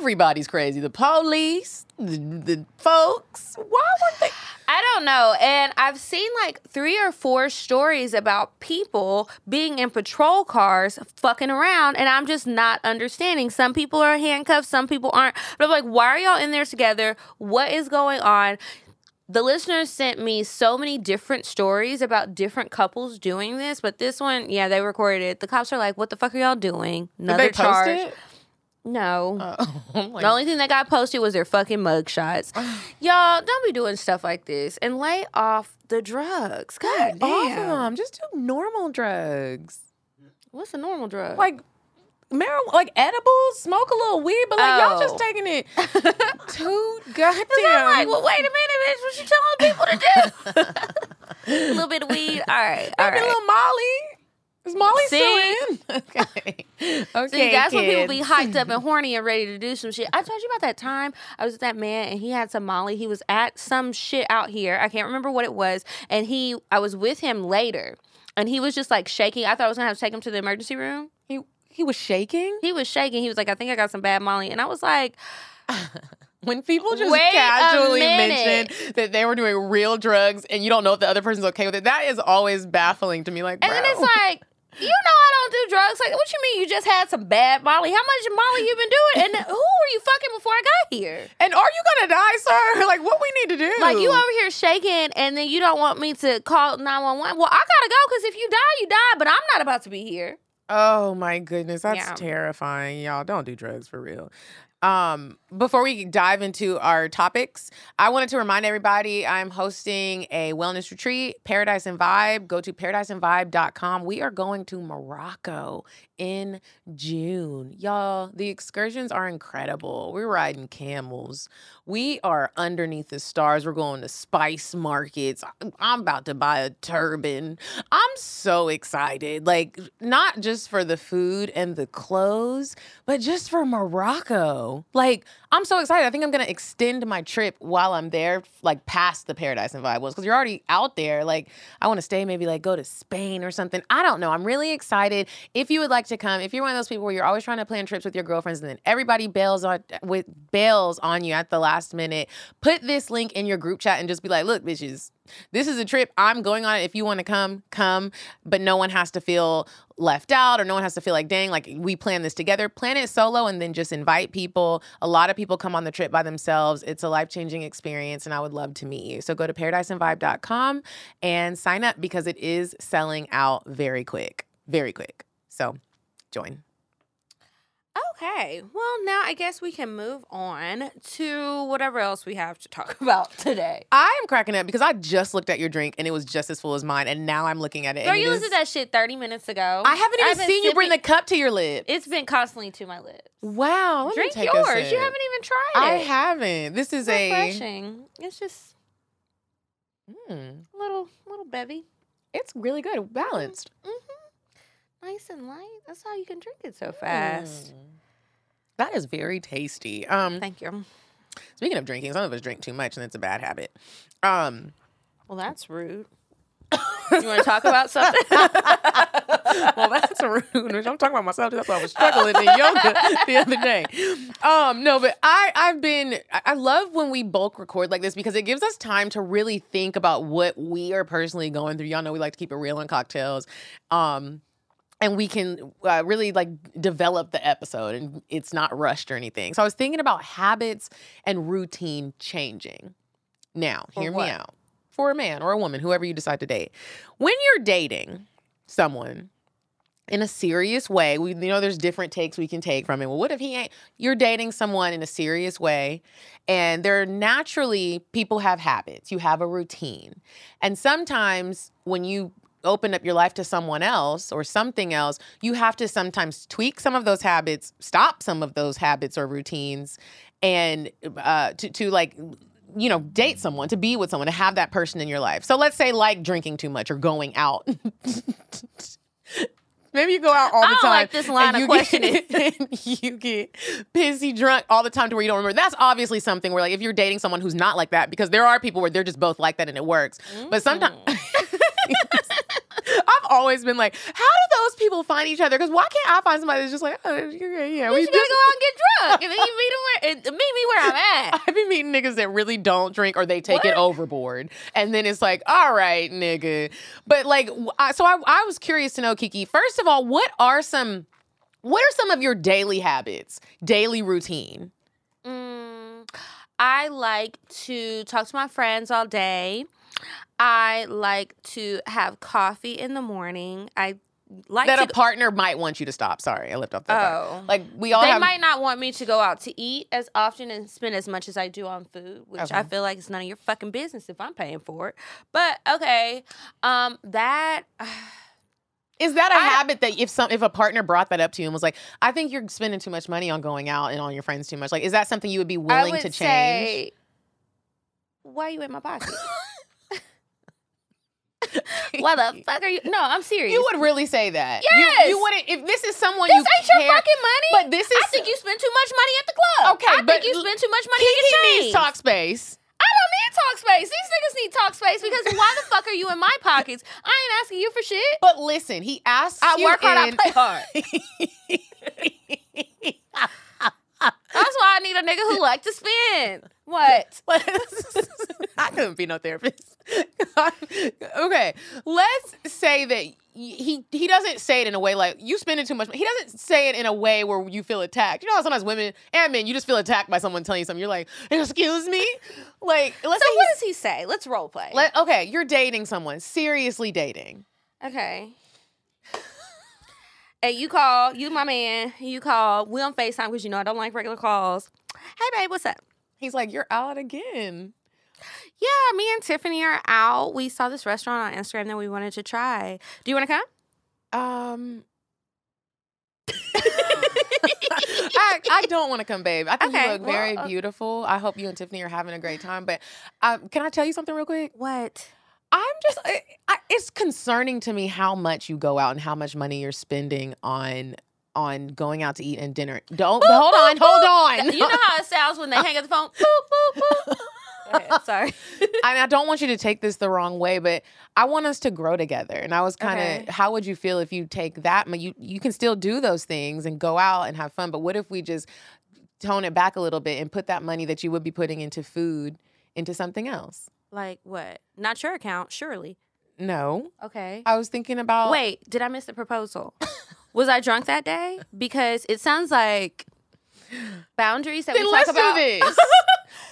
Everybody's crazy. The police, the, the folks. Why weren't they? I don't know. And I've seen like three or four stories about people being in patrol cars fucking around, and I'm just not understanding. Some people are handcuffed, some people aren't. But I'm like, why are y'all in there together? What is going on? The listeners sent me so many different stories about different couples doing this, but this one, yeah, they recorded it. The cops are like, "What the fuck are y'all doing?" Did Another they post charge. it? No. Uh, oh I'm like, The only thing that got posted was their fucking mugshots. Y'all, don't be doing stuff like this and lay off the drugs. God off damn. them. Just do normal drugs. What's a normal drug? Like marijuana, like edibles, smoke a little weed, but like y'all just Oh. taking it too goddamn. I'm like, well, wait a minute, bitch. What you telling people to do? a little bit of weed. All right. All Maybe a little Molly. Is Molly See? still in? Okay. Okay. See, that's when people be hyped up and horny and ready to do some shit. I told you about that time I was with that man and he had some Molly. He was at some shit out here. I can't remember what it was. And he, I was with him later, and he was just like shaking. I thought I was gonna have to take him to the emergency room. He he was shaking. He was shaking. He was like, I think I got some bad Molly. And I was like, When people just Wait casually mention that they were doing real drugs and you don't know if the other person's okay with it, that is always baffling to me. Like, and then it's like, you know, I don't do drugs. Like, what you mean you just had some bad Molly? How much Molly you been doing? And who were you fucking before I got here? and are you gonna die, sir? Like, what we need to do? Like, you over here shaking, and then you don't want me to call 911. Well, I gotta go because if you die, you die, but I'm not about to be here. Oh my goodness, that's Yeah. terrifying. Y'all don't do drugs for real. Um, before we dive into our topics, I wanted to remind everybody I'm hosting a wellness retreat, Paradise and Vibe. Go to paradiseandvibe.com. We are going to Morocco in June. Y'all, the excursions are incredible. We're riding camels. We are underneath the stars. We're going to spice markets. I'm about to buy a turban. I'm so excited. Like, not just for the food and the clothes, but just for Morocco. Like, I'm so excited. I think I'm to extend my trip while I'm there, like past the Paradise and Vibe was, because you're already out there. Like, I want to stay, maybe like go to Spain or something. I don't know. I'm really excited. If you would like to come, if you're one of those people where you're always trying to plan trips with your girlfriends and then everybody bails on with bails on you at the last minute, put this link in your group chat and just be like, look, bitches, this is a trip. I'm going on it. If you want to come, come. But no one has to feel left out or no one has to feel like, dang, like we plan this together. Plan it solo and then just invite people. A lot of people come on the trip by themselves. It's a life changing experience and I would love to meet you. So go to paradiseandvibe.com and sign up because it is selling out very quick. Very quick. So join. Okay. Well, now I guess we can move on to whatever else we have to talk about today. I am cracking up because I just looked at your drink and it was just as full as mine. And now I'm looking at it. Girl, you is- listened to that shit 30 minutes ago. I haven't even I've seen you bring the cup to your lip. It's been constantly to my lips. Wow. let me Drink take a yours. You sip. haven't even tried it. I haven't. This is a refreshing. It's just Mm, a little, little bevy. it's really good, balanced. Mm-hmm. Nice and light. That's how you can drink it so fast. That is very tasty. Um, Thank you. speaking of drinking, some of us drink too much, and it's a bad habit. Um, Well, that's rude. you want to talk about something? well, that's rude. Which I'm talking about myself. That's why I was struggling in yoga the other day. Um, no, but I I've been I I love when we bulk record like this because it gives us time to really think about what we are personally going through. Y'all know we like to keep it real on Cocktales. Um, and we can uh, really like develop the episode and it's not rushed or anything. So I was thinking about habits and routine changing. Now, For hear what? me out. For a man or a woman, whoever you decide to date. When you're dating someone in a serious way, we you know there's different takes we can take from it. Well, what if he ain't you're dating someone in a serious way and there naturally people have habits. You have a routine. And sometimes when you open up your life to someone else or something else, you have to sometimes tweak some of those habits, stop some of those habits or routines, and uh, to to like you know date someone, to be with someone, to have that person in your life. So let's say like drinking too much or going out. Maybe you go out all the I time. like this line of you questioning. Get, and you get pissy drunk all the time to where you don't remember. That's obviously something where, like, if you're dating someone who's not like that, because there are people where they're just both like that and it works. But sometimes, I've always been like, how do those people find each other? Because why can't I find somebody that's just like, oh, yeah, yeah, we You gotta go out and get drunk, and then you meet them where, meet me where I'm at. I've been meeting niggas that really don't drink or they take it overboard. And then it's like, all right, nigga. But like, I- so I, I was curious to know, Kiki, first of all, what are some, what are some of your daily habits, daily routine? Mm, I like to talk to my friends all day. I like to have coffee in the morning. I like that to a partner might want you to stop. Sorry, I left off that. part. Oh. Like we all they have. might not want me to go out to eat as often and spend as much as I do on food, which I feel like it's none of your fucking business if I'm paying for it. But okay, um, that Is that a I- habit that if some if a partner brought that up to you and was like, I think you're spending too much money on going out and on your friends too much, like is that something you would be willing would to change? say, why are you in my pocket? Why the fuck are you? No, I'm serious. You would really say that. You- Yes. You, wouldn't if this is someone This you ain't your fucking money. But this is I think you spend too much money at the club. Okay, I but think you spend too much money Kiki get needs talk space. I don't need Talkspace. These niggas need Talkspace because why the fuck are you in my pockets? I ain't asking you for shit. But listen, he asks I you work hard, I in- play hard. That's why I need a nigga who like to spend. What? I couldn't be no therapist. okay, let's say that he he doesn't say it in a way like you spending too much. money. He doesn't say it in a way where you feel attacked. You know how sometimes women and men you just feel attacked by someone telling you something. You're like, excuse me, like let's So what does he say? Let's role play. let, okay, you're dating someone, seriously dating. okay. Hey, you call, you my man, you call. We on FaceTime because you know I don't like regular calls. Hey babe, what's up? He's like, you're out again. Yeah, me and Tiffany are out. We saw this restaurant on Instagram that we wanted to try. Do you want to come? Um. I, I don't want to come, babe. I think Okay, you look well, very uh, beautiful. I hope you and Tiffany are having a great time. But um, can I tell you something real quick? What? I'm just, I, I, it's concerning to me how much you go out and how much money you're spending on on going out to eat and dinner. Don't hold on, hold on. You know how it sounds when they hang up the phone? Boop, boop, boop. Ahead, Sorry. I, mean, I don't want you to take this the wrong way, but I want us to grow together. And I was kind of, Okay. how would you feel if you take that? You you can still do those things and go out and have fun, but what if we just tone it back a little bit and put that money that you would be putting into food into something else? Like what? Not your account, surely. No, Okay. I was thinking about Wait, did I miss the proposal? Was I drunk that day? Because it sounds like boundaries that Then we let's talk do about. this.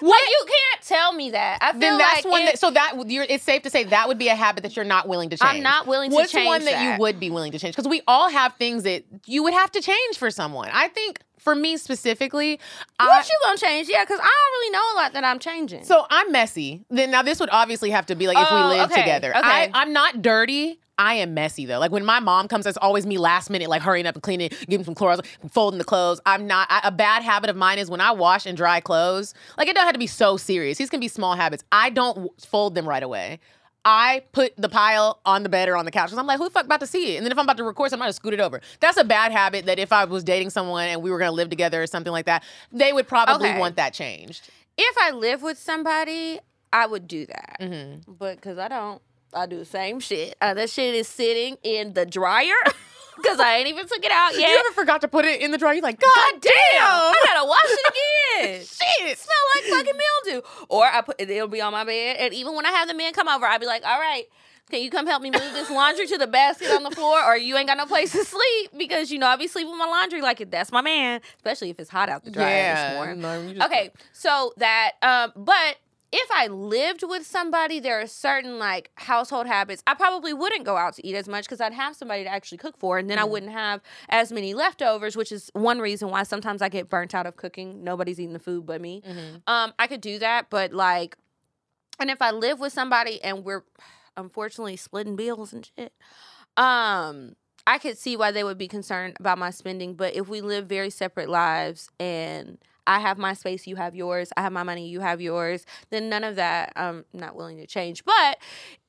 What? you can't tell me that. I feel Then that's like one it- that so that you're, it's safe to say that would be a habit that you're not willing to change. I'm not willing to change. What's one that, that? you would be willing to change? Because we all have things that you would have to change for someone. I think for me specifically, I, what you gonna change? Yeah, because I don't really know a lot that I'm changing. So I'm messy. Then now this would obviously have to be like if Oh, we live okay, together. okay. I, I'm not dirty. I am messy though. Like when my mom comes, it's always me last minute, like hurrying up and cleaning, giving some clothes, folding the clothes. I'm not. I, a bad habit of mine is when I wash and dry clothes. Like it don't have to be so serious. These can be small habits. I don't fold them right away. I put the pile on the bed or on the couch because I'm like, who the fuck about to see it? And then if I'm about to record, something, I'm gonna scoot it over. That's a bad habit that if I was dating someone and we were gonna live together or something like that, they would probably Okay. want that changed. if I live with somebody, I would do that. Mm-hmm. But because I don't, I do the same shit. Uh, that shit is sitting in the dryer because I ain't even took it out yet. You ever forgot to put it in the dryer? You're like, God, God damn! damn! I gotta wash it again. Shit! smell like fucking mildew. Or I put it'll be on my bed, and even when I have the men come over, I'll be like, "All right, can you come help me move this laundry to the basket on the floor, or you ain't got no place to sleep because you know I be sleeping with my laundry like it. That's my man, especially if it's hot out the dryer Yeah, this morning. no, just- okay, so that, um, but. If I lived with somebody, there are certain like household habits. I probably wouldn't go out to eat as much because I'd have somebody to actually cook for, and then Mm. I wouldn't have as many leftovers, which is one reason why sometimes I get burnt out of cooking. Nobody's eating the food but me. Mm-hmm. Um, I could do that, but like, and if I live with somebody and we're unfortunately splitting bills and shit, um, I could see why they would be concerned about my spending. But if we live very separate lives and I have my space, you have yours, I have my money, you have yours, then none of that I'm not willing to change. But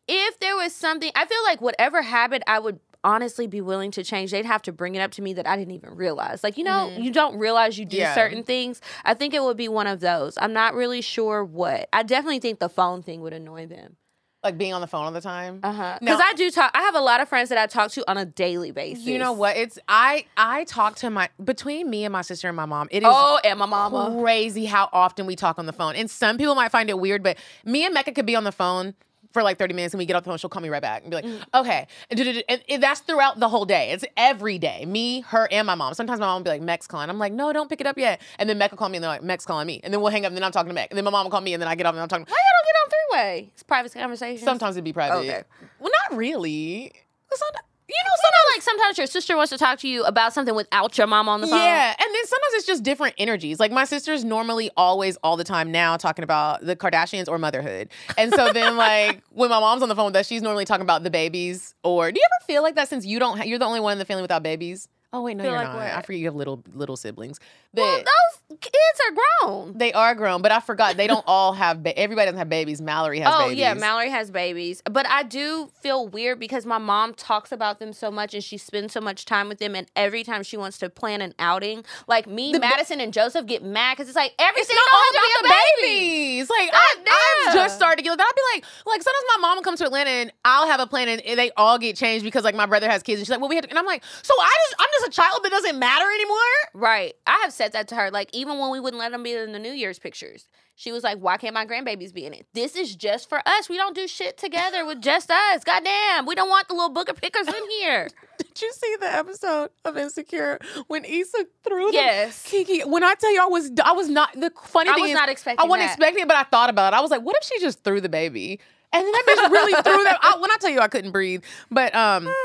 if there was something, I feel like whatever habit I would honestly be willing to change, they'd have to bring it up to me that I didn't even realize. Like, you know, mm-hmm. you don't realize you do Yeah. certain things. I think it would be one of those. I'm not really sure what. I definitely think the phone thing would annoy them. Like being on the phone all the time. Uh huh. Because I do talk. I have a lot of friends that I talk to on a daily basis. You know what? It's I I talk to my between me and my sister and my mom. It is Oh, and my mama. crazy how often we talk on the phone. And some people might find it weird, but me and Mecca could be on the phone for like 30 minutes and we get off the phone, she'll call me right back and be like, Mm. okay. And, and- that's throughout the whole day. It's every day. Me, her, and my mom. Sometimes my mom will be like, Mec's calling. I'm like, no, don't pick it up yet. And then Mecca will call me and they're like, Mec's calling me. And then we'll hang up and then I'm talking to Mec. And then my mom will call me and then I get off and I'm talking Why y'all don't get on three way? It's private conversation. Sometimes it'd be private. Okay. Well, not really. Sometimes, you know, know, like sometimes your sister wants to talk to you about something without your mom on the phone. Yeah, and then sometimes it's just different energies. Like my sister's normally always all the time now talking about the Kardashians or motherhood. And so then like when my mom's on the phone with us, she's normally talking about the babies. Or do you ever feel like that since you don't ha- you're the only one in the family without babies? Oh wait, no, you're like not. what? I forget you have little little siblings. Well, those kids are grown. they are grown, but I forgot they don't all have. Ba- everybody doesn't have babies. Mallory has Oh babies. yeah, Mallory has babies, but I do feel weird because my mom talks about them so much and she spends so much time with them. And every time she wants to plan an outing, like me, The ba- Madison, and Joseph get mad because it's like everything It's all have about the baby. babies. Like I, I've just started to get. That. I'll be like, like sometimes my mom comes come to Atlanta and I'll have a plan and they all get changed because like my brother has kids and she's like, well, we had, to, and I'm like, so I just, I'm just a child that doesn't matter anymore. Right. I have said that to her. Like, even when we wouldn't let them be in the New Year's pictures, she was like, Why can't my grandbabies be in it? This is just for us. We don't do shit together with just us. Goddamn. We don't want the little book of pickers in here. Did you see the episode of Insecure when Issa threw the Yes. Kiki? When I tell you, I was, I was not. The funny I thing was is, not expecting I wasn't that. expecting it, but I thought about it. I was like, what if she just threw the baby? And then that bitch really threw that. I, when I tell you, I couldn't breathe. But um.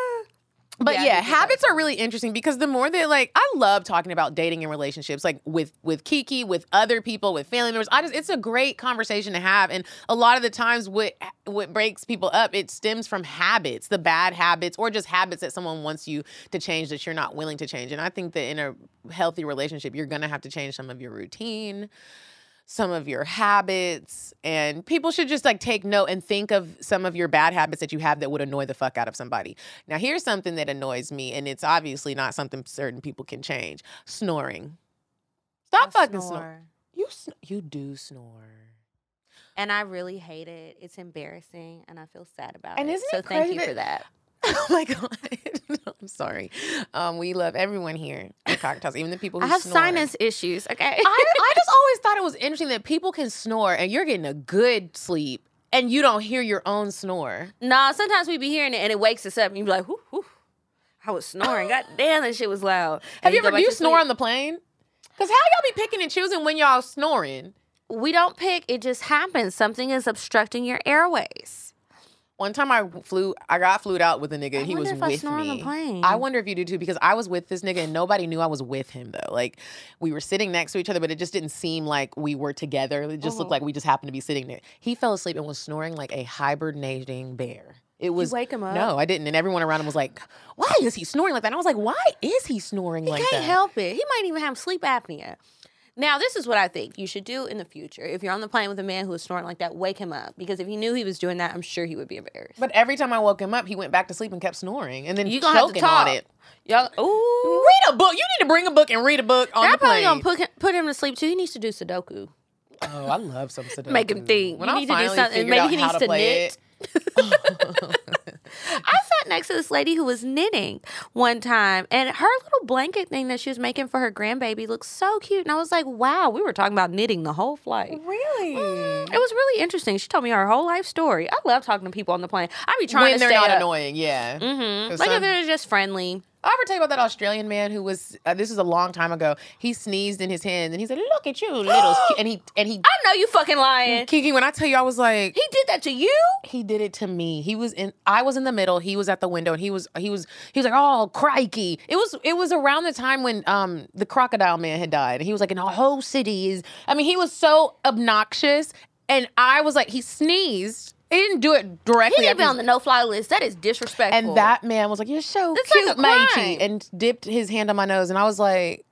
But Yeah, yeah, did get that habits are really interesting because the more that like I love talking about dating and relationships, like with with Kiki, with other people, with family members. I just it's a great conversation to have, and a lot of the times what what breaks people up it stems from habits, the bad habits, or just habits that someone wants you to change that you're not willing to change. And I think that in a healthy relationship, you're gonna have to change some of your routine some of your habits and people should just like take note and think of some of your bad habits that you have that would annoy the fuck out of somebody. Now here's something that annoys me and it's obviously not something certain people can change. Snoring. Stop fucking snoring. Snore. You sn- you do snore. And I really hate it. It's embarrassing and I feel sad about it. And it. isn't so it thank you that- for that. Oh my god. I'm sorry. Um, we love everyone here at Cocktales, even the people who I have snore. sinus issues, okay? I, I just always thought it was interesting that people can snore and you're getting a good sleep and you don't hear your own snore. nah, sometimes we be hearing it and it wakes us up and you be like, whoo, whoo. I was snoring. God damn, that shit was loud. Have And you ever you snore sleep. on the plane? Cause how y'all be picking and choosing when y'all snoring? we don't pick. It just happens. Something is obstructing your airways. One time I flew, I got flued out with a nigga. I and he was if I with on me. the plane. I wonder if you do too, because I was with this nigga and nobody knew I was with him though. Like we were sitting next to each other, but it just didn't seem like we were together. It just Uh-huh. looked like we just happened to be sitting there. He fell asleep and was snoring like a hibernating bear. It was wake him up? No, I didn't. And everyone around him was like, "Why is he snoring like that?" And I was like, "Why is he snoring like that? He like can't that?" help it. He might even have sleep apnea. Now, this is what I think you should do in the future. If you're on the plane with a man who is snoring like that, wake him up. Because if he knew he was doing that, I'm sure he would be embarrassed. But every time I woke him up, he went back to sleep and kept snoring, and then you gonna have to talk. on it. Y'all, ooh. Read a book. You need to bring a book and read a book on That the probably plane. gonna put him, put him to sleep too. He needs to do Sudoku. oh, I love some Sudoku. Make him think. When You I need to do finally something. figured Maybe out he how needs to to play knit. I sat next to this lady who was knitting one time, and her little blanket thing that she was making for her grandbaby looked so cute. And I was like, wow, we were talking about knitting the whole flight. really? It was really interesting. She told me her whole life story. I love talking to people on the plane. I be trying when to they're stay not up. annoying, yeah. Mhm. 'Cause Like some- if they're just friendly. I ever tell you about that Australian man who was? Uh, this was a long time ago. He sneezed in his hand, and he said, "Look at you, little." and he and he. I know you fucking lying. Kiki, when I tell you, I was like, He did that to you? he did it to me. He was in I was in the middle, he was at the window and he was he was he was like, "Oh, crikey." It was it was around the time when um the crocodile man had died. And he was like, "And the whole city is I mean, he was so obnoxious and I was like, he sneezed. He didn't do it He directly. didn't be on the no fly list. That is disrespectful. and that man was like, "You're so like cute, a matey," and dipped his hand on my nose, and I was like,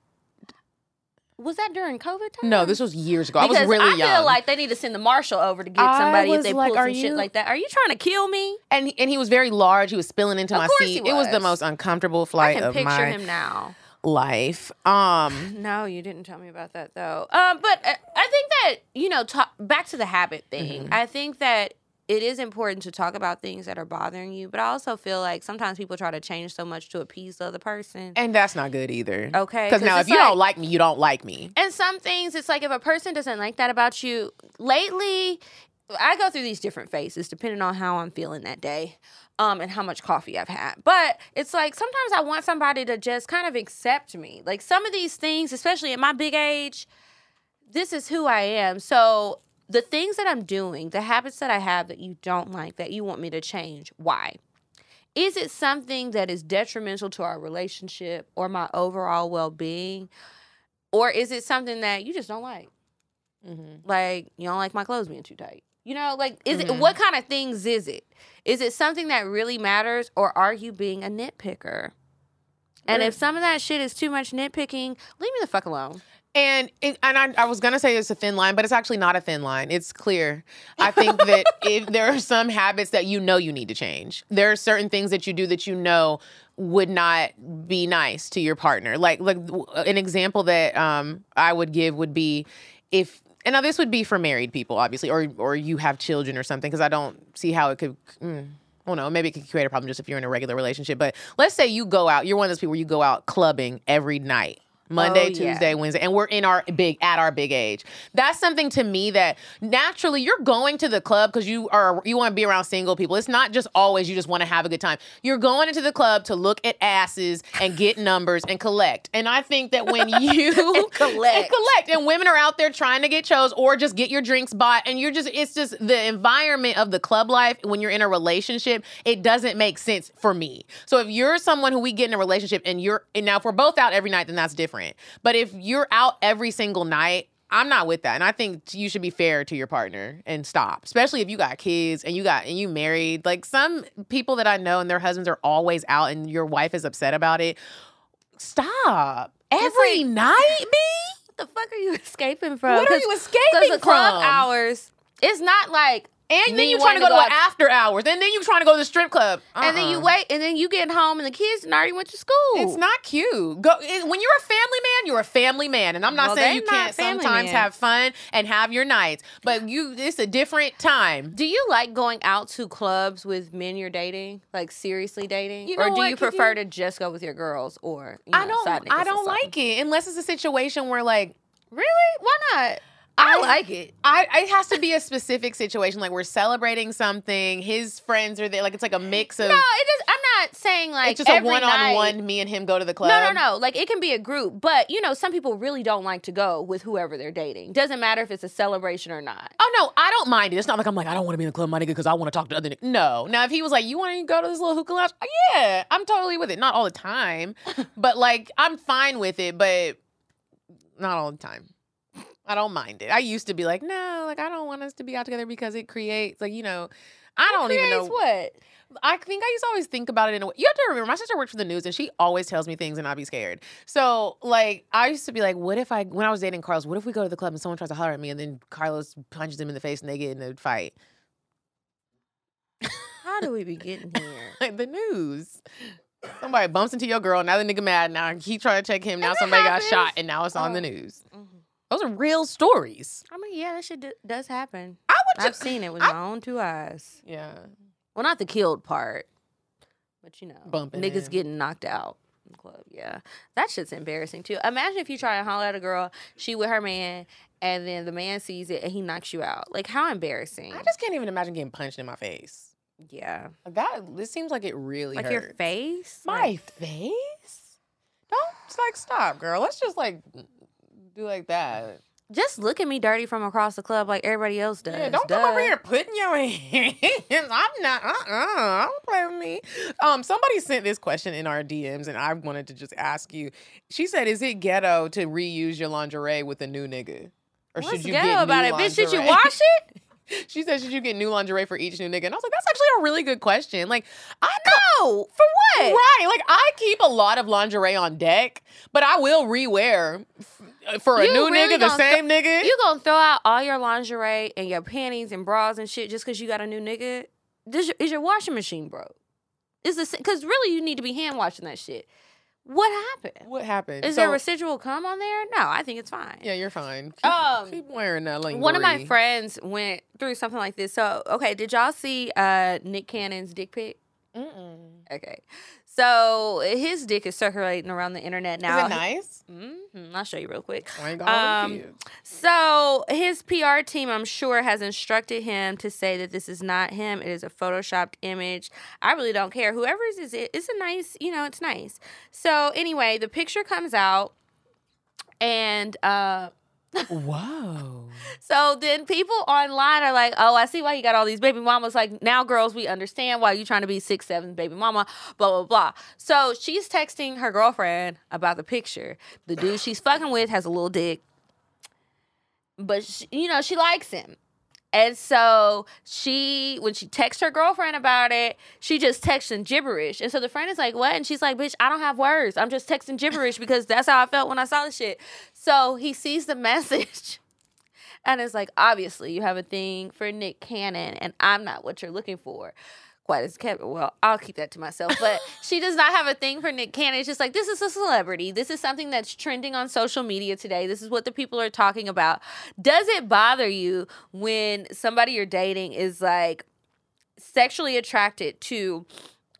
was that during COVID time? "No, this was years ago. I Because was really I young." feel like they need to send the marshal over to get somebody if they like, pull some shit like that. Are you trying to kill me? and and he was very large. He was spilling into Of my seat. he It was the most uncomfortable flight I can of picture my him now. life. Um. No, you didn't tell me about that though. Um, but uh, I think that you know, ta- back to the habit thing. Mm-hmm. I think that it is important to talk about things that are bothering you, but I also feel like sometimes people try to change so much to appease the other person. And that's not good either. Okay, Because now, if you like- don't like me, you don't like me. And some things, it's like if a person doesn't like that about you, lately, I go through these different phases depending on how I'm feeling that day um, and how much coffee I've had. But it's like sometimes I want somebody to just kind of accept me. Like some of these things, especially at my big age, this is who I am. So the things that I'm doing, the habits that I have that you don't like, that you want me to change, why? Is it something that is detrimental to our relationship or my overall well being? Or is it something that you just don't like? Mm-hmm. Like, you don't like my clothes being too tight. You know, like, is Mhm. it what kind of things is it? Is it something that really matters, or are you being a nitpicker? And if some of that shit is too much nitpicking, leave me the fuck alone. And it, and I, I was gonna say it's a thin line, but it's actually not a thin line. It's clear. I think that if there are some habits that you know you need to change, there are certain things that you do that you know would not be nice to your partner. Like like an example that um I would give would be if and now this would be for married people, obviously, or or you have children or something, because I don't see how it could. Mm, I don't know. Maybe it could create a problem just if you're in a regular relationship. But let's say you go out. You're one of those people where you go out clubbing every night. Monday, Oh, yeah. Tuesday, Wednesday, and we're in our big at our big age. That's something to me that naturally you're going to the club because you are you want to be around single people. It's not just always you just want to have a good time. You're going into the club to look at asses and get numbers and collect. And I think that when you collect. and collect, and women are out there trying to get chose or just get your drinks bought, and you're just it's just the environment of the club life when you're in a relationship. It doesn't make sense for me. So if you're someone who we get in a relationship and you're and now if we're both out every night, then that's different. But if you're out every single night. I'm not with that. And I think you should be fair to your partner and stop. Especially if you got kids and you got and you married. Like some people that I know and their husbands are always out and your wife is upset about it. Stop. Every like- night, me? What the fuck are you escaping from? What are you escaping the club from? hours, it's not like And then you trying to go to, out- an after hours. And then you trying to go to the strip club. and then you Uh-uh. wait, and then you get home, and the kids already went to school. It's not cute. Go it- when you're a family man. You're a family man, and I'm not Well, saying you not can't sometimes men. have fun and have your nights, but you it's a different time. Do you like going out to clubs with men you're dating, like seriously dating, You know or do what, you prefer to just go with your girls, or you know, I don't. I don't like it unless it's a situation where like Really? Why not? I, like it. I it has to be a specific situation, like we're celebrating something. His friends are there, like it's like a mix of. No, it is. I'm not saying like it's just a one on one. Me and him go to the club. No, no, no. Like it can be a group, but you know, some people really don't like to go with whoever they're dating. Doesn't matter if it's a celebration or not. Oh no, I don't mind it. It's not like I'm like I don't want to be in the club, my nigga, because I want to talk to other. niggas. No, now if he was like, you want to go to this little hookah lounge? Uh, Yeah, I'm totally with it. Not all the time, but like I'm fine with it, but not all the time. I don't mind it. I used to be like, no, like I don't want us to be out together because it creates like you know, I don't even know what. I think I used to always think about it in a way. You have to remember, my sister works for the news, and she always tells me things, and I'd be scared. So, like, I used to be like, what if I, when I was dating Carlos, what if we go to the club and someone tries to holler at me, and then Carlos punches him in the face, and they get in a fight? How do we be getting here? Like the news. Somebody bumps into your girl. Now the nigga mad. Now he trying to check him. Now somebody got shot, and now it's on the Oh. news. Mhm. Those are real stories. I mean, yeah, that shit d- does happen. I would I've just seen it with I- my own two eyes. Yeah. Well, not the killed part, but you know, Bumping niggas in. getting knocked out in the club. Yeah, that shit's embarrassing too. Imagine if you try to holler at a girl, she with her man, and then the man sees it and he knocks you out. Like how embarrassing. I just can't even imagine getting punched in my face. yeah, Like that. This seems like it really like hurts. your face. My Like, face? Don't it's like stop, girl. Let's just like do like that. just look at me dirty from across the club like everybody else does. Yeah, don't come over here putting your hands. I'm not. Uh. uh Don't play with me. Um. Somebody sent this question in our DMs, and I wanted to just ask you. She said, "Is it ghetto to reuse your lingerie with a new nigga, or What's should you ghetto get about new it, bitch? Should you wash it? she said, "Should you get new lingerie for each new nigga?" And I was like, "That's actually a really good question. Like, I know for what? Right. Like I keep a lot of lingerie on deck, but I will rewear for a You new really nigga, the same nigga. You gonna throw out all your lingerie and your panties and bras and shit just because you got a new nigga? Does your, is your washing machine broke? Is this because really you need to be hand washing that shit? What happened? What happened? Is So- there residual cum on there? No, I think it's fine. Yeah, you're fine. Keep, Um, keep wearing that lingerie. One of my friends went through something like this. So, okay, did y'all see uh, Nick Cannon's dick pic? Mm-mm. Okay. So his dick is circulating around the internet now. Is it nice? Mhm, I'll show you real quick. I ain't got all them Um. So his PR team, I'm sure, has instructed him to say that this is not him. It is a photoshopped image. I really don't care. Whoever is it, it's a nice, you know, it's nice. So anyway, the picture comes out, and uh, Whoa. so then people online are like, "Oh, I see why you got all these baby mamas." Like now, girls, we understand why you trying to be six, seven baby mama. Blah blah blah. So she's texting her girlfriend about the picture. The dude she's fucking with has a little dick, but she, you know she likes him. And so she, when she texts her girlfriend about it, she just texts texting gibberish. And so the friend is like, "What?" And she's like, "Bitch, I don't have words. I'm just texting gibberish because that's how I felt when I saw the shit." So he sees the message. And it's like, obviously, you have a thing for Nick Cannon, and I'm not what you're looking for. Quite as Kevin. Well, I'll keep that to myself. But she does not have a thing for Nick Cannon. It's just like, this is a celebrity. This is something that's trending on social media today. This is what the people are talking about. Does it bother you when somebody you're dating is like sexually attracted to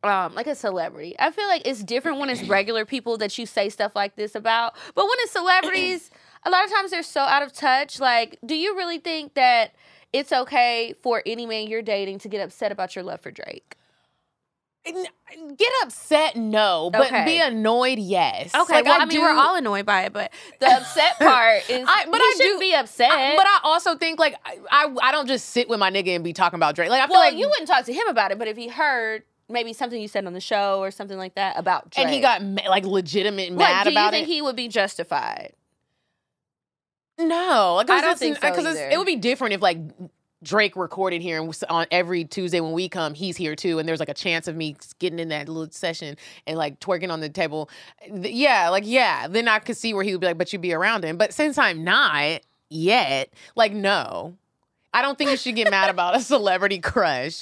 um, like a celebrity. I feel like it's different when it's regular people that you say stuff like this about. But when it's celebrities, a lot of times they're so out of touch. Like, do you really think that it's okay for any man you're dating to get upset about your love for Drake? Get upset, no, but Okay. be annoyed, yes. Okay, Like, well, I, mean, do- we're all annoyed by it, but the upset part is. I- but you I do- be upset. I- but I also think like I, I I don't just sit with my nigga and be talking about Drake. Like I feel well, like you wouldn't talk to him about it, but if he heard maybe something you said on the show or something like that about Drake, and he got like legitimate Like, mad about it. do you think it. he would be justified? No, I don't think so because it would be different if like Drake recorded here and on every Tuesday when we come, he's here too, and there's like a chance of me getting in that little session and like twerking on the table. Yeah, like yeah, then I could see where he would be like, but you'd be around him. But since I'm not yet, like no. I don't think you should get mad about a celebrity crush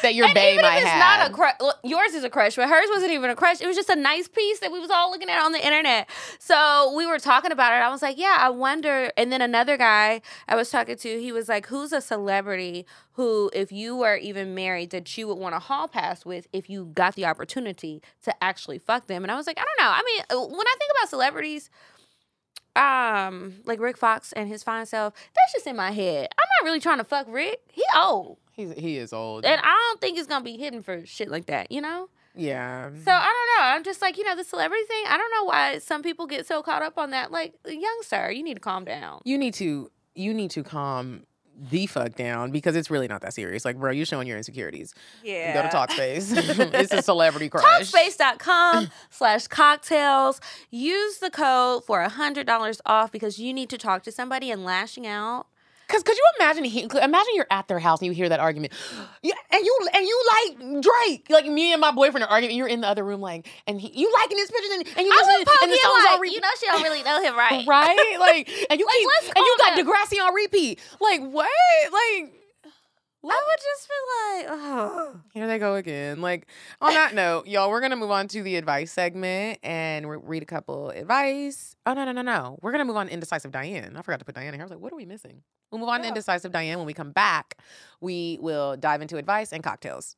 that your And bae might it's have. not a crush, well, yours is a crush, but hers wasn't even a crush. It was just a nice piece that we was all looking at on the internet. So we were talking about it. I was like, yeah, I wonder. And then another guy I was talking to, he was like, who's a celebrity who, if you were even married, that you would want to hall pass with if you got the opportunity to actually fuck them? And I was like, I don't know. I mean, when I think about celebrities. Um, like Rick Fox and his fine self, that's just in my head. I'm not really trying to fuck Rick. He old. He's, he is old. And I don't think it's gonna be hidden for shit like that, you know? yeah. So I don't know. I'm just like, you know, the celebrity thing, I don't know why some people get so caught up on that. Like, young sir, you need to calm down. you need to you need to calm the fuck down because it's really not that serious. Like, bro, you're showing your insecurities. Yeah. Go to Talkspace. it's a celebrity crush. Talkspace.com slash cocktales. Use the code for $100 off because you need to talk to somebody and lashing out. Cause could you imagine? He, imagine you're at their house and you hear that argument. Yeah, and you and you like Drake. Like me and my boyfriend are arguing. You're in the other room, like, and he, you liking his pictures and, and you would and the songs on like, repeat. you know she don't really know him right. right? Like, and you keep and you got down. Degrassi on repeat. Like, what? Like, I would just be like, oh. Here they go again. Like on that note, y'all, we're gonna move on to the advice segment and re- read a couple advice. Oh no, no, no, no. We're gonna move on to indecisive Diane. I forgot to put Diane in here. I was like, what are we missing? We'll move on to indecisive Diane. When we come back, we will dive into advice and cocktails.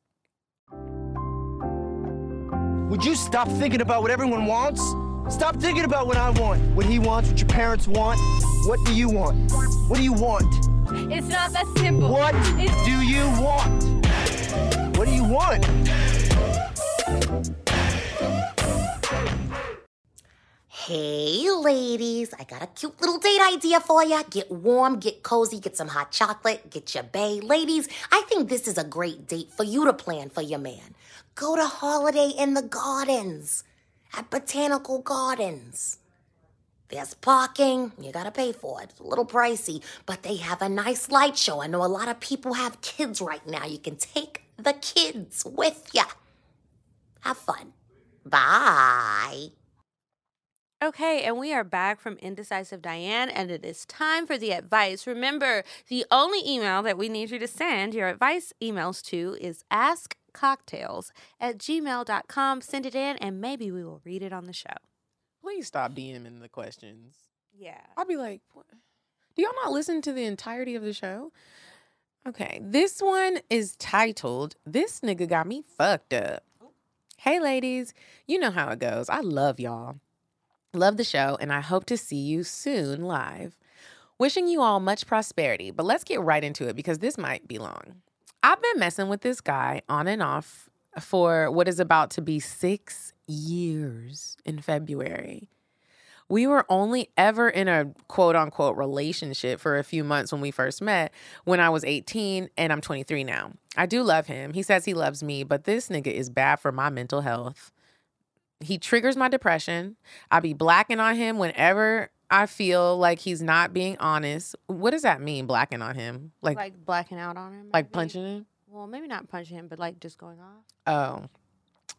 Would you stop thinking about what everyone wants? Stop thinking about what I want, what he wants, what your parents want. What do you want? What do you want? It's not that simple. What do you want? What do you want? Hey, ladies, I got a cute little date idea for ya. Get warm, get cozy, get some hot chocolate, get your bay. Ladies, I think this is a great date for you to plan for your man. Go to Holiday in the Gardens at Botanical Gardens. There's parking, you gotta pay for it. It's a little pricey, but they have a nice light show. I know a lot of people have kids right now. You can take the kids with ya. Have fun. Bye. Okay, and we are back from Indecisive Diane, and it is time for the advice. Remember, the only email that we need you to send your advice emails to is askcocktales at gmail.com. Send it in, and maybe we will read it on the show. Please stop DMing the questions. Yeah. I'll be like, what? do y'all not listen to the entirety of the show? Okay, this one is titled "This Nigga Got Me Fucked Up." Oh. Hey, ladies, you know how it goes. I love y'all. Love the show, and I hope to see you soon live. Wishing you all much prosperity, but let's get right into it because this might be long. I've been messing with this guy on and off for what is about to be six years in February. We were only ever in a quote unquote relationship for a few months when we first met when I was 18 and I'm 23 now. I do love him. He says he loves me, but this nigga is bad for my mental health. He triggers my depression. I be blacking on him whenever I feel like he's not being honest. What does that mean, blacking on him? Like, Like blacking out on him. like maybe? punching him? Well, maybe not punching him, but like just going off. Oh.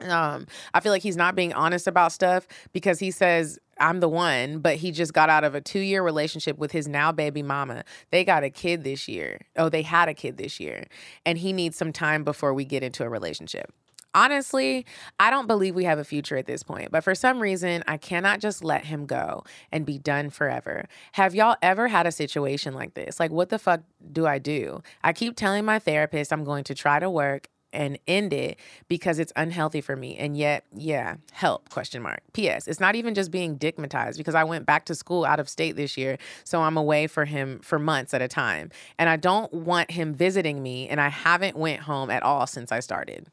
Um, I feel like he's not being honest about stuff because he says I'm the one, but he just got out of a two year relationship with his now baby mama. They got a kid this year. Oh, they had a kid this year. And he needs some time before we get into a relationship. Honestly, I don't believe we have a future at this point, but for some reason, I cannot just let him go and be done forever. Have y'all ever had a situation like this? Like, what the fuck do I do? I keep telling my therapist I'm going to try to work and end it because it's unhealthy for me and yet yeah help question mark ps it's not even just being digmatized because i went back to school out of state this year so i'm away for him for months at a time and i don't want him visiting me and i haven't went home at all since i started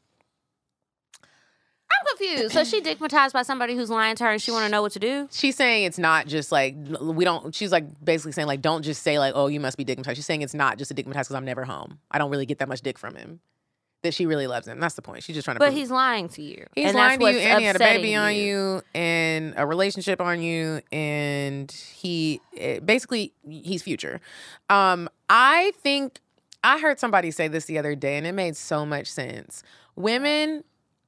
I'm confused. So she digmatized by somebody who's lying to her and she want to know what to do? she's saying it's not just like we don't she's like basically saying like don't just say like oh you must be digmatized she's saying it's not just a digmatized because i'm never home i don't really get that much dick from him that she really loves him that's the point she's just trying to But he's lying to you. He's and lying to you, and he had a baby upsetting on you, and a relationship on you, and he eh, basically he's future. Um, I think I heard somebody say this the other day, and it made so much sense. Women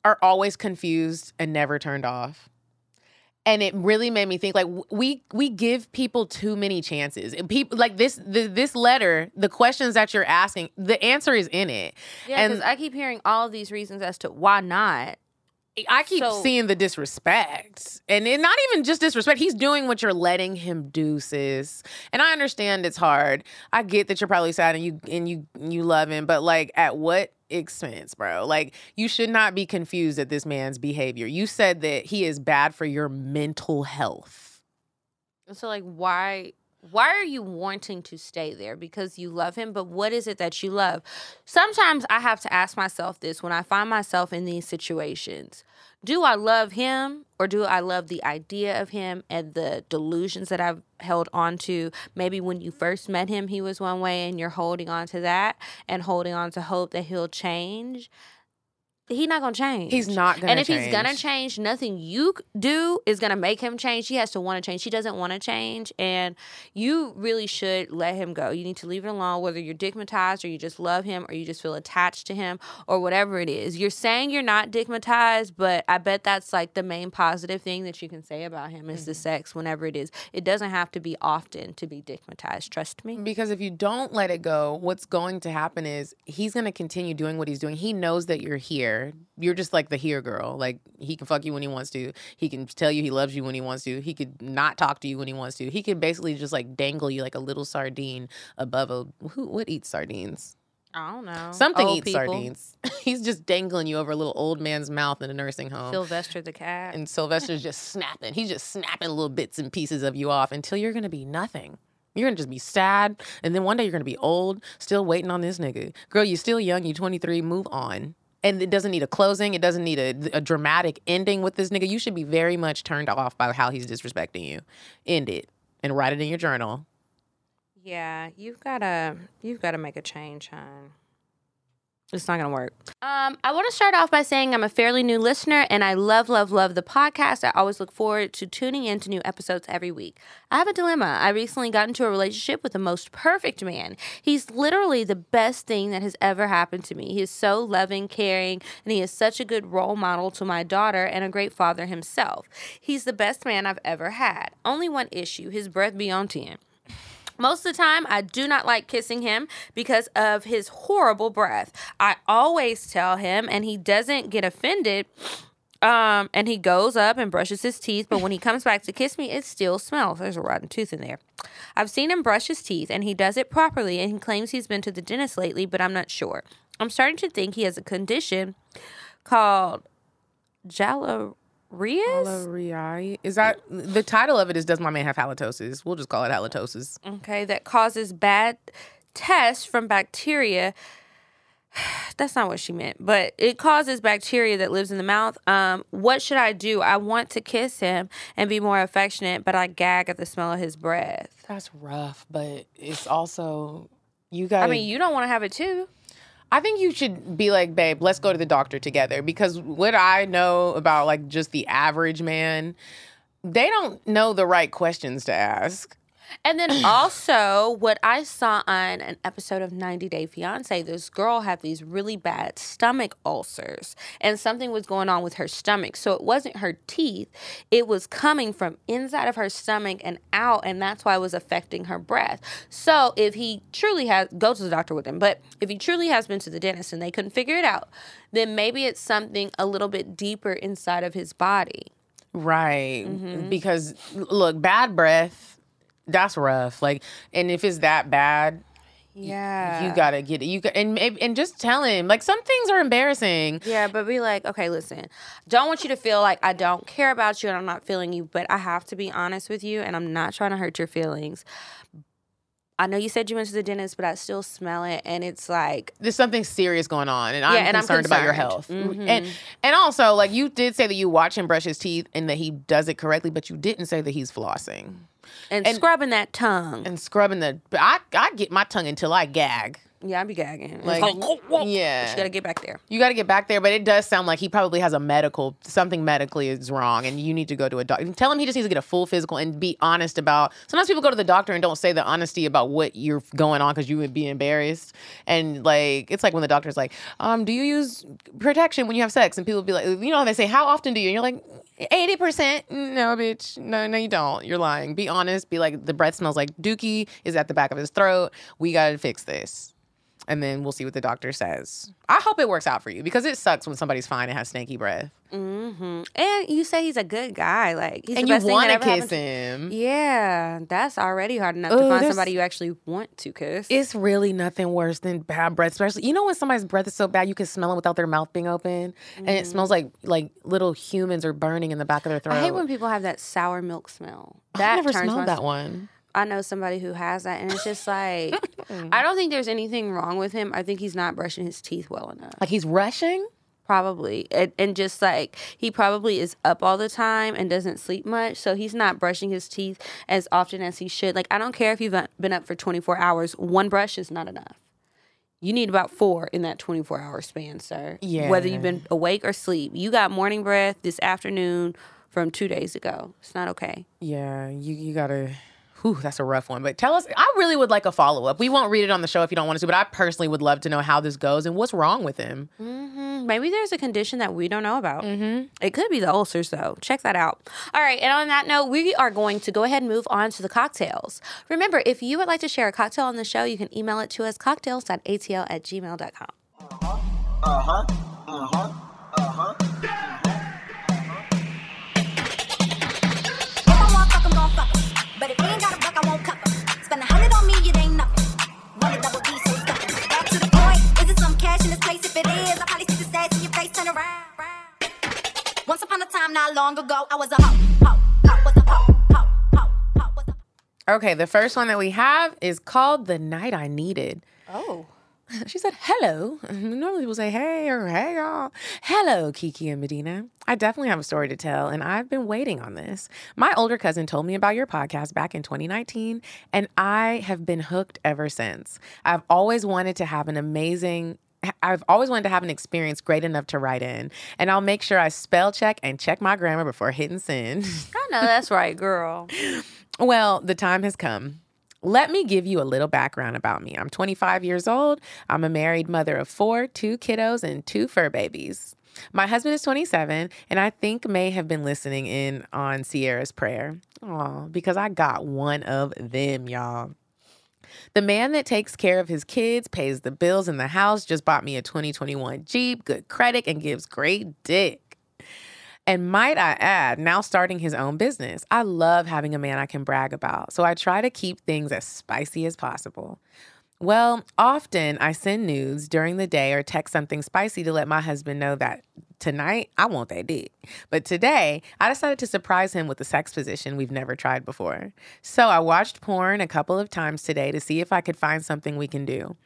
are always confused and never turned off. And it really made me think like we we give people too many chances. And people like this the, this letter, the questions that you're asking, the answer is in it. Yeah, and I keep hearing all of these reasons as to why not. I keep So- seeing the disrespect. And it, not even just disrespect. He's doing what you're letting him do, sis. And I understand it's hard. I get that you're probably sad and you and you you love him, but like at what expense, bro? Like you should not be confused at this man's behavior. You said that he is bad for your mental health. So like why why are you wanting to stay there? Because you love him, but what is it that you love? Sometimes I have to ask myself this when I find myself in these situations. Do I love him or do I love the idea of him and the delusions that I've held on to? Maybe when you first met him, he was one way and you're holding on to that and holding on to hope that he'll change. He's not gonna change. He's not gonna And if he's gonna change. change, nothing you do is gonna make him change. He has to want to change. He doesn't want to change, and you really should let him go. You need to leave it alone. Whether you're digmatized or you just love him or you just feel attached to him or whatever it is. You're saying you're not digmatized, but I bet that's like the main positive thing that you can say about him is the Mm-hmm. sex. Whenever it is, it doesn't have to be often to be digmatized. Trust me. Because if you don't let it go, what's going to happen is he's going to continue doing what he's doing. He knows that you're here. You're just like the here girl. Like he can fuck you when he wants to. He can tell you he loves you when he wants to. He could not talk to you when he wants to. He could basically just like dangle you like a little sardine above a who what eats sardines? I don't know. Something Old eats people. sardines. he's just dangling you over a little old man's mouth in a nursing home. Sylvester the cat. and Sylvester's just snapping. He's just snapping little bits and pieces of you off until you're gonna be nothing. You're gonna just be sad, and then one day you're gonna be old, still waiting on this nigga. Girl, you're still young. You're 23. Move on. And it doesn't need a closing. It doesn't need a, a dramatic ending with this nigga. You should be very much turned off by how he's disrespecting you. End it and write it in your journal. Yeah, you've gotta you've gotta make a change, hon. It's not gonna work. Um, I want to start off by saying I'm a fairly new listener and I love, love, love the podcast. I always look forward to tuning in to new episodes every week. I have a dilemma. I recently got into a relationship with the most perfect man. He's literally the best thing that has ever happened to me. He is so loving, caring, and he is such a good role model to my daughter and a great father himself. He's the best man I've ever had. Only one issue: his breath be on ten. Most of the time, I do not like kissing him because of his horrible breath. I always tell him, and he doesn't get offended Um, and he goes up and brushes his teeth, but when he comes back to kiss me, it still smells. There's a rotten tooth in there. I've seen him brush his teeth, and he does it properly, and he claims he's been to the dentist lately, but I'm not sure. I'm starting to think he has a condition called jalarias. Halariae. Is that the title of it? Is Does My Man Have Halitosis? We'll just call it halitosis. Okay, that causes bad tests from bacteria. That's not what she meant, but it causes bacteria that lives in the mouth. Um, what should I do? I want to kiss him and be more affectionate, but I gag at the smell of his breath. That's rough, but it's also you got. I mean, you don't want to have it too. I think you should be like, babe, let's go to the doctor together because what I know about like just the average man, they don't know the right questions to ask. And then also, what I saw on an episode of 90 Day Fiance, this girl had these really bad stomach ulcers, and something was going on with her stomach. So it wasn't her teeth, it was coming from inside of her stomach and out, and that's why it was affecting her breath. So if he truly has, go to the doctor with him, but if he truly has been to the dentist and they couldn't figure it out, then maybe it's something a little bit deeper inside of his body. Right. Mm-hmm. Because look, bad breath, that's rough. Like, and if it's that bad, Yeah. you gotta get it. You got, and and just tell him. Like some things are embarrassing. Yeah, but be like, okay, listen, don't want you to feel like I don't care about you and I'm not feeling you, but I have to be honest with you and I'm not trying to hurt your feelings. I know you said you went to the dentist, but I still smell it and it's like, There's something serious going on, and I'm Yeah, and I'm concerned about your concerned. health. Mhm. And and also, like you did say that you watch him brush his teeth and that he does it correctly, but you didn't say that he's flossing and, And- scrubbing that tongue. and scrubbing the. I I get my tongue until I gag. Yeah, I'd be gagging. Like, yeah. You gotta get back there. You got to get back there, but it does sound like he probably has a medical something medically is wrong, and you need to go to a doctor. Tell him he just needs to get a full physical and be honest about. Sometimes people go to the doctor and don't say the honesty about what you're going on because you would be embarrassed. And like it's like when the doctor's like, um, "Do you use protection when you have sex?" And people be like, you know, they say, "How often do you?" And you're like, 80 percent. No, bitch. No, no, you don't. You're lying. Be honest. Be like, the breath smells like Dookie is at the back of his throat. We got to fix this and then we'll see what the doctor says. I hope it works out for you because it sucks when somebody's fine and has stanky breath, hmm And you say he's a good guy. Like, he's and the you best thing want to kiss him. Yeah, that's already hard enough to Oh, find somebody you actually want to kiss. It's really nothing worse than bad breath, especially you know when somebody's breath is so bad you can smell it without their mouth being open, and it smells like like little humans are burning in the back of their throat. I hate when people have that sour milk smell. That never smelled that one. I know somebody who has that, and it's just like I don't think there's anything wrong with him. I think he's not brushing his teeth well enough. Like he's rushing. Probably, and, and just like he probably is up all the time and doesn't sleep much, so he's not brushing his teeth as often as he should. Like I don't care if you've been up for 24 hours, one brush is not enough. You need about four in that 24 hour span, sir. Yeah. Whether you've been awake or sleep, you got morning breath this afternoon from two days ago. It's not okay. Yeah, you you gotta. Whew, that's a rough one. But tell us. I really would like a follow up. We won't read it on the show if you don't want us to, but I personally would love to know how this goes and what's wrong with him. hmm Maybe there's a condition that we don't know about. Mm-hmm. It could be the ulcers, though. Check that out. All right. And on that note, we are going to go ahead and move on to the cocktales. Remember, if you would like to share a cocktale on the show, you can email it to us cocktales.atl at gmail.com. If long ago, I was a hoe, hoe, hoe, was a hoe, hoe, hoe, hoe, was a Okay, the first one that we have is called The Night I Needed. Oh. She said, hello. Normally people say, hey, or hey, y'all. Hello, Kiki and Medina. I definitely have a story to tell, and I've been waiting on this. My older cousin told me about your podcast back in 2019, and I have been hooked ever since. I've always wanted to have an amazing I've always wanted to have an experience great enough to write in, and I'll make sure I spell check and check my grammar before hitting send. I know that's right, girl. Well, the time has come. Let me give you a little background about me. I'm 25 years old. I'm a married mother of four, two kiddos, and two fur babies. My husband is 27, and I think may have been listening in on Sierra's prayer. Aw, because I got one of them, y'all. The man that takes care of his kids, pays the bills in the house, just bought me a 2021 Jeep, good credit, and gives great dick. And might I add, now starting his own business. I love having a man I can brag about. So I try to keep things as spicy as possible. Well, often I send nudes during the day or text something spicy to let my husband know that tonight I want that dick. But today I decided to surprise him with a sex position we've never tried before. So I watched porn a couple of times today to see if I could find something we can do.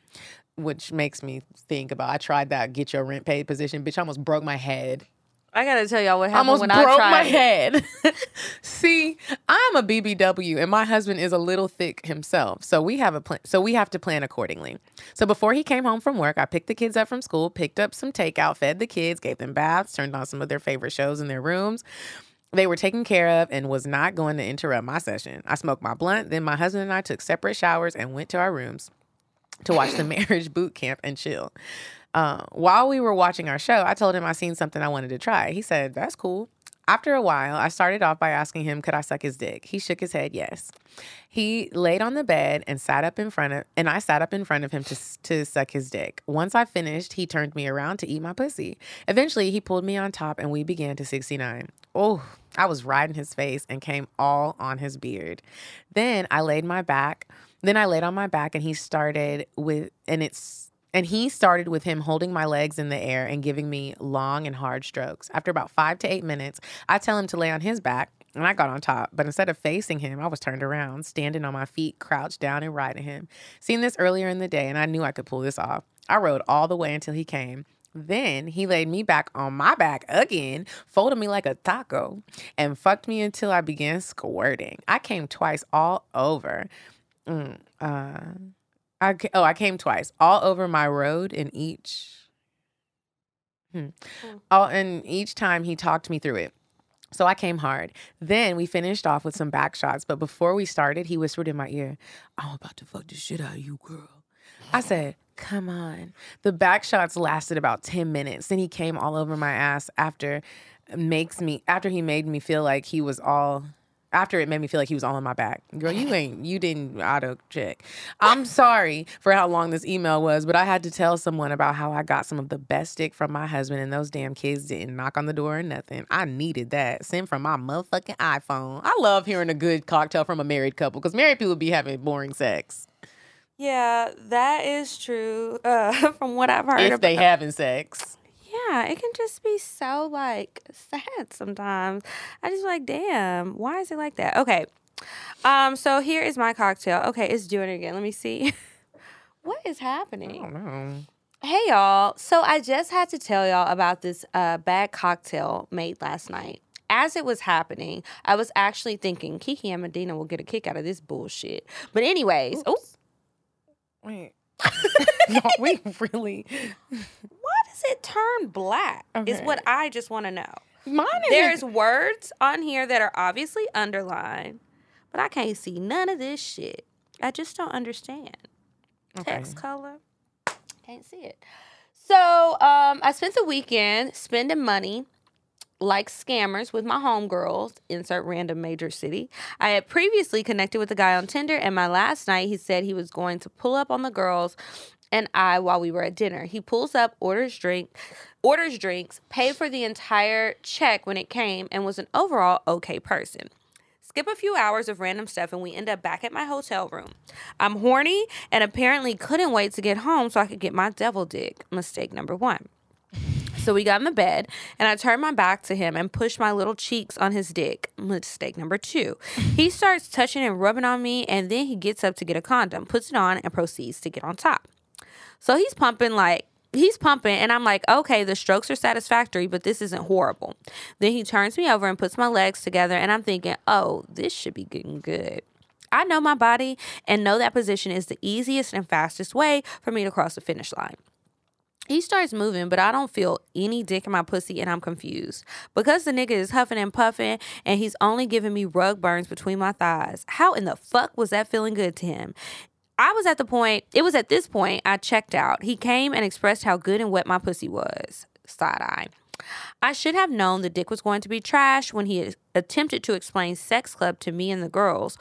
Which makes me think about I tried that get your rent paid position, bitch. I almost broke my head. I gotta tell y'all what happened almost when broke I tried. my head. See, I'm a BBW, and my husband is a little thick himself, so we have a plan. So we have to plan accordingly. So before he came home from work, I picked the kids up from school, picked up some takeout, fed the kids, gave them baths, turned on some of their favorite shows in their rooms. They were taken care of and was not going to interrupt my session. I smoked my blunt. Then my husband and I took separate showers and went to our rooms to watch the marriage boot camp and chill. Uh, while we were watching our show, I told him I seen something I wanted to try. He said, That's cool. After a while, I started off by asking him, Could I suck his dick? He shook his head, yes. He laid on the bed and sat up in front of, and I sat up in front of him to, to suck his dick. Once I finished, he turned me around to eat my pussy. Eventually, he pulled me on top and we began to 69. Oh, I was riding his face and came all on his beard. Then I laid my back. Then I laid on my back and he started with, and it's, and he started with him holding my legs in the air and giving me long and hard strokes. After about five to eight minutes, I tell him to lay on his back, and I got on top. But instead of facing him, I was turned around, standing on my feet, crouched down, and riding him. Seen this earlier in the day, and I knew I could pull this off. I rode all the way until he came. Then he laid me back on my back again, folded me like a taco, and fucked me until I began squirting. I came twice all over. Mm, uh, I oh, I came twice, all over my road in each. Hmm. All and each time he talked me through it. So I came hard. Then we finished off with some back shots. But before we started, he whispered in my ear, I'm about to fuck the shit out of you, girl. I said, Come on. The back shots lasted about 10 minutes. Then he came all over my ass after makes me after he made me feel like he was all after it made me feel like he was all on my back. Girl, you ain't you didn't auto check. I'm sorry for how long this email was, but I had to tell someone about how I got some of the best dick from my husband and those damn kids didn't knock on the door or nothing. I needed that. Sent from my motherfucking iPhone. I love hearing a good cocktale from a married couple because married people be having boring sex. Yeah, that is true. Uh, from what I've heard, If about, they having sex. Yeah, it can just be so like sad sometimes. I just like, damn, why is it like that? Okay, um, so here is my cocktale. Okay, it's doing it again. Let me see. what is happening? I don't know. Hey y'all. So I just had to tell y'all about this uh, bad cocktale made last night. As it was happening, I was actually thinking Kiki and Medina will get a kick out of this bullshit. But anyways, oh, Wait. no, we really does it turn black? Is what I just want to know. mine is There's words on here that are obviously underlined, but I can't see none of this shit. I just don't understand. Text color, can't see it. So um, I spent the weekend spending money like scammers with my homegirls, insert random major city. I had previously connected with a guy on Tinder, and my last night he said he was going to pull up on the girls and I while we were at dinner. He pulls up, orders drink, orders drinks, paid for the entire check when it came, and was an overall okay person. Skip a few hours of random stuff and we end up back at my hotel room. I'm horny and apparently couldn't wait to get home so I could get my devil dick. Mistake number one. So we got in the bed, and I turned my back to him and pushed my little cheeks on his dick. Mistake number two. He starts touching and rubbing on me, and then he gets up to get a condom, puts it on, and proceeds to get on top. So he's pumping like he's pumping, and I'm like, okay, the strokes are satisfactory, but this isn't horrible. Then he turns me over and puts my legs together, and I'm thinking, oh, this should be getting good. I know my body and know that position is the easiest and fastest way for me to cross the finish line. He starts moving, but I don't feel any dick in my pussy and I'm confused. Because the nigga is huffing and puffing and he's only giving me rug burns between my thighs. How in the fuck was that feeling good to him? I was at the point, it was at this point I checked out. He came and expressed how good and wet my pussy was. Side eye. I should have known the dick was going to be trash when he attempted to explain sex club to me and the girls.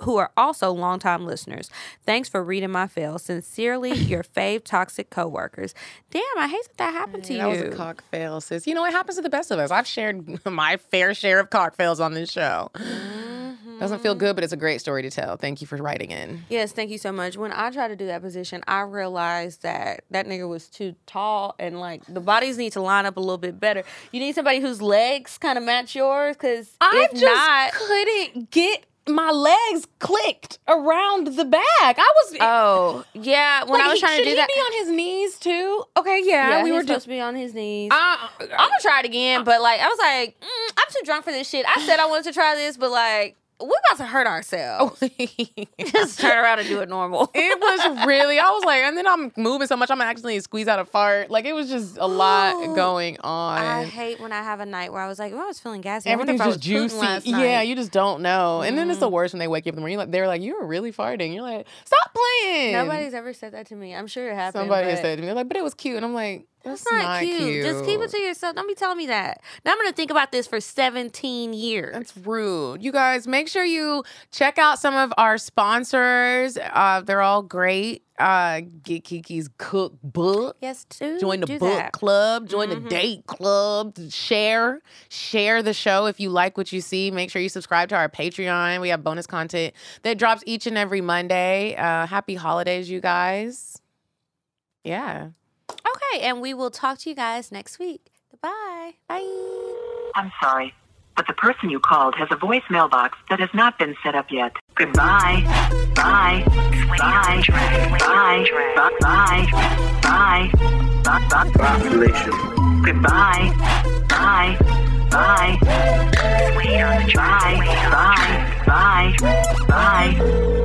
who are also longtime listeners. Thanks for reading my fail. Sincerely, your fave toxic coworkers. Damn, I hate that that happened to that you. That was a cock fail, sis. You know, it happens to the best of us. I've shared my fair share of cock fails on this show. Mm. Doesn't feel good, but it's a great story to tell. Thank you for writing in. Yes, thank you so much. When I tried to do that position, I realized that that nigga was too tall and like the bodies need to line up a little bit better. You need somebody whose legs kind of match yours because I if just not, couldn't get my legs clicked around the back. I was. oh yeah. When like, I was he- trying to should do he that, be on his knees too? Okay, yeah, yeah, we were supposed just. to be on his knees. Uh, I'm gonna try it again, but like I was like, mm, I'm too drunk for this shit. I said I wanted to try this, but like we're about to hurt ourselves. Just turn around and do it normal. it was really. I was like, and then I'm moving so much, I'm gonna accidentally squeeze out a fart. Like it was just a lot going on. I hate when I have a night where I was like, I was feeling gassy. Everything's just juicy. Yeah. Mm-hmm. you just don't know. And then it's the worst when they wake you up in the morning. Like they're like, "You were really farting." You're like, "Stop playing." Nobody's ever said that to me. I'm sure it happened. Somebody has said to me, they're like, "But it was cute," and I'm like, "That's, It's not, cute. Just keep it to yourself. Don't be telling me that. Now I'm gonna think about this for 17 years. That's rude. You guys, make sure you check out some of our sponsors. Uh, they're all great. Uh, get Kiki's cookbook. yes, do Join the do book that. club. Join Mhm. the date club. Share, share the show if you like what you see. Make sure you subscribe to our Patreon. We have bonus content that drops each and every Monday. Uh, happy holidays, you guys. Yeah. Okay, and we will talk to you guys next week. Goodbye. Bye. I'm sorry, but the person you called has a voice mailbox that has not been set up yet. Goodbye. Bye. Bye. Bye. Bye. Bye. Bye. Bye. Bye. Bye. Bye. Goodbye. Bye. Bye. Bye. Bye. Bye. Bye.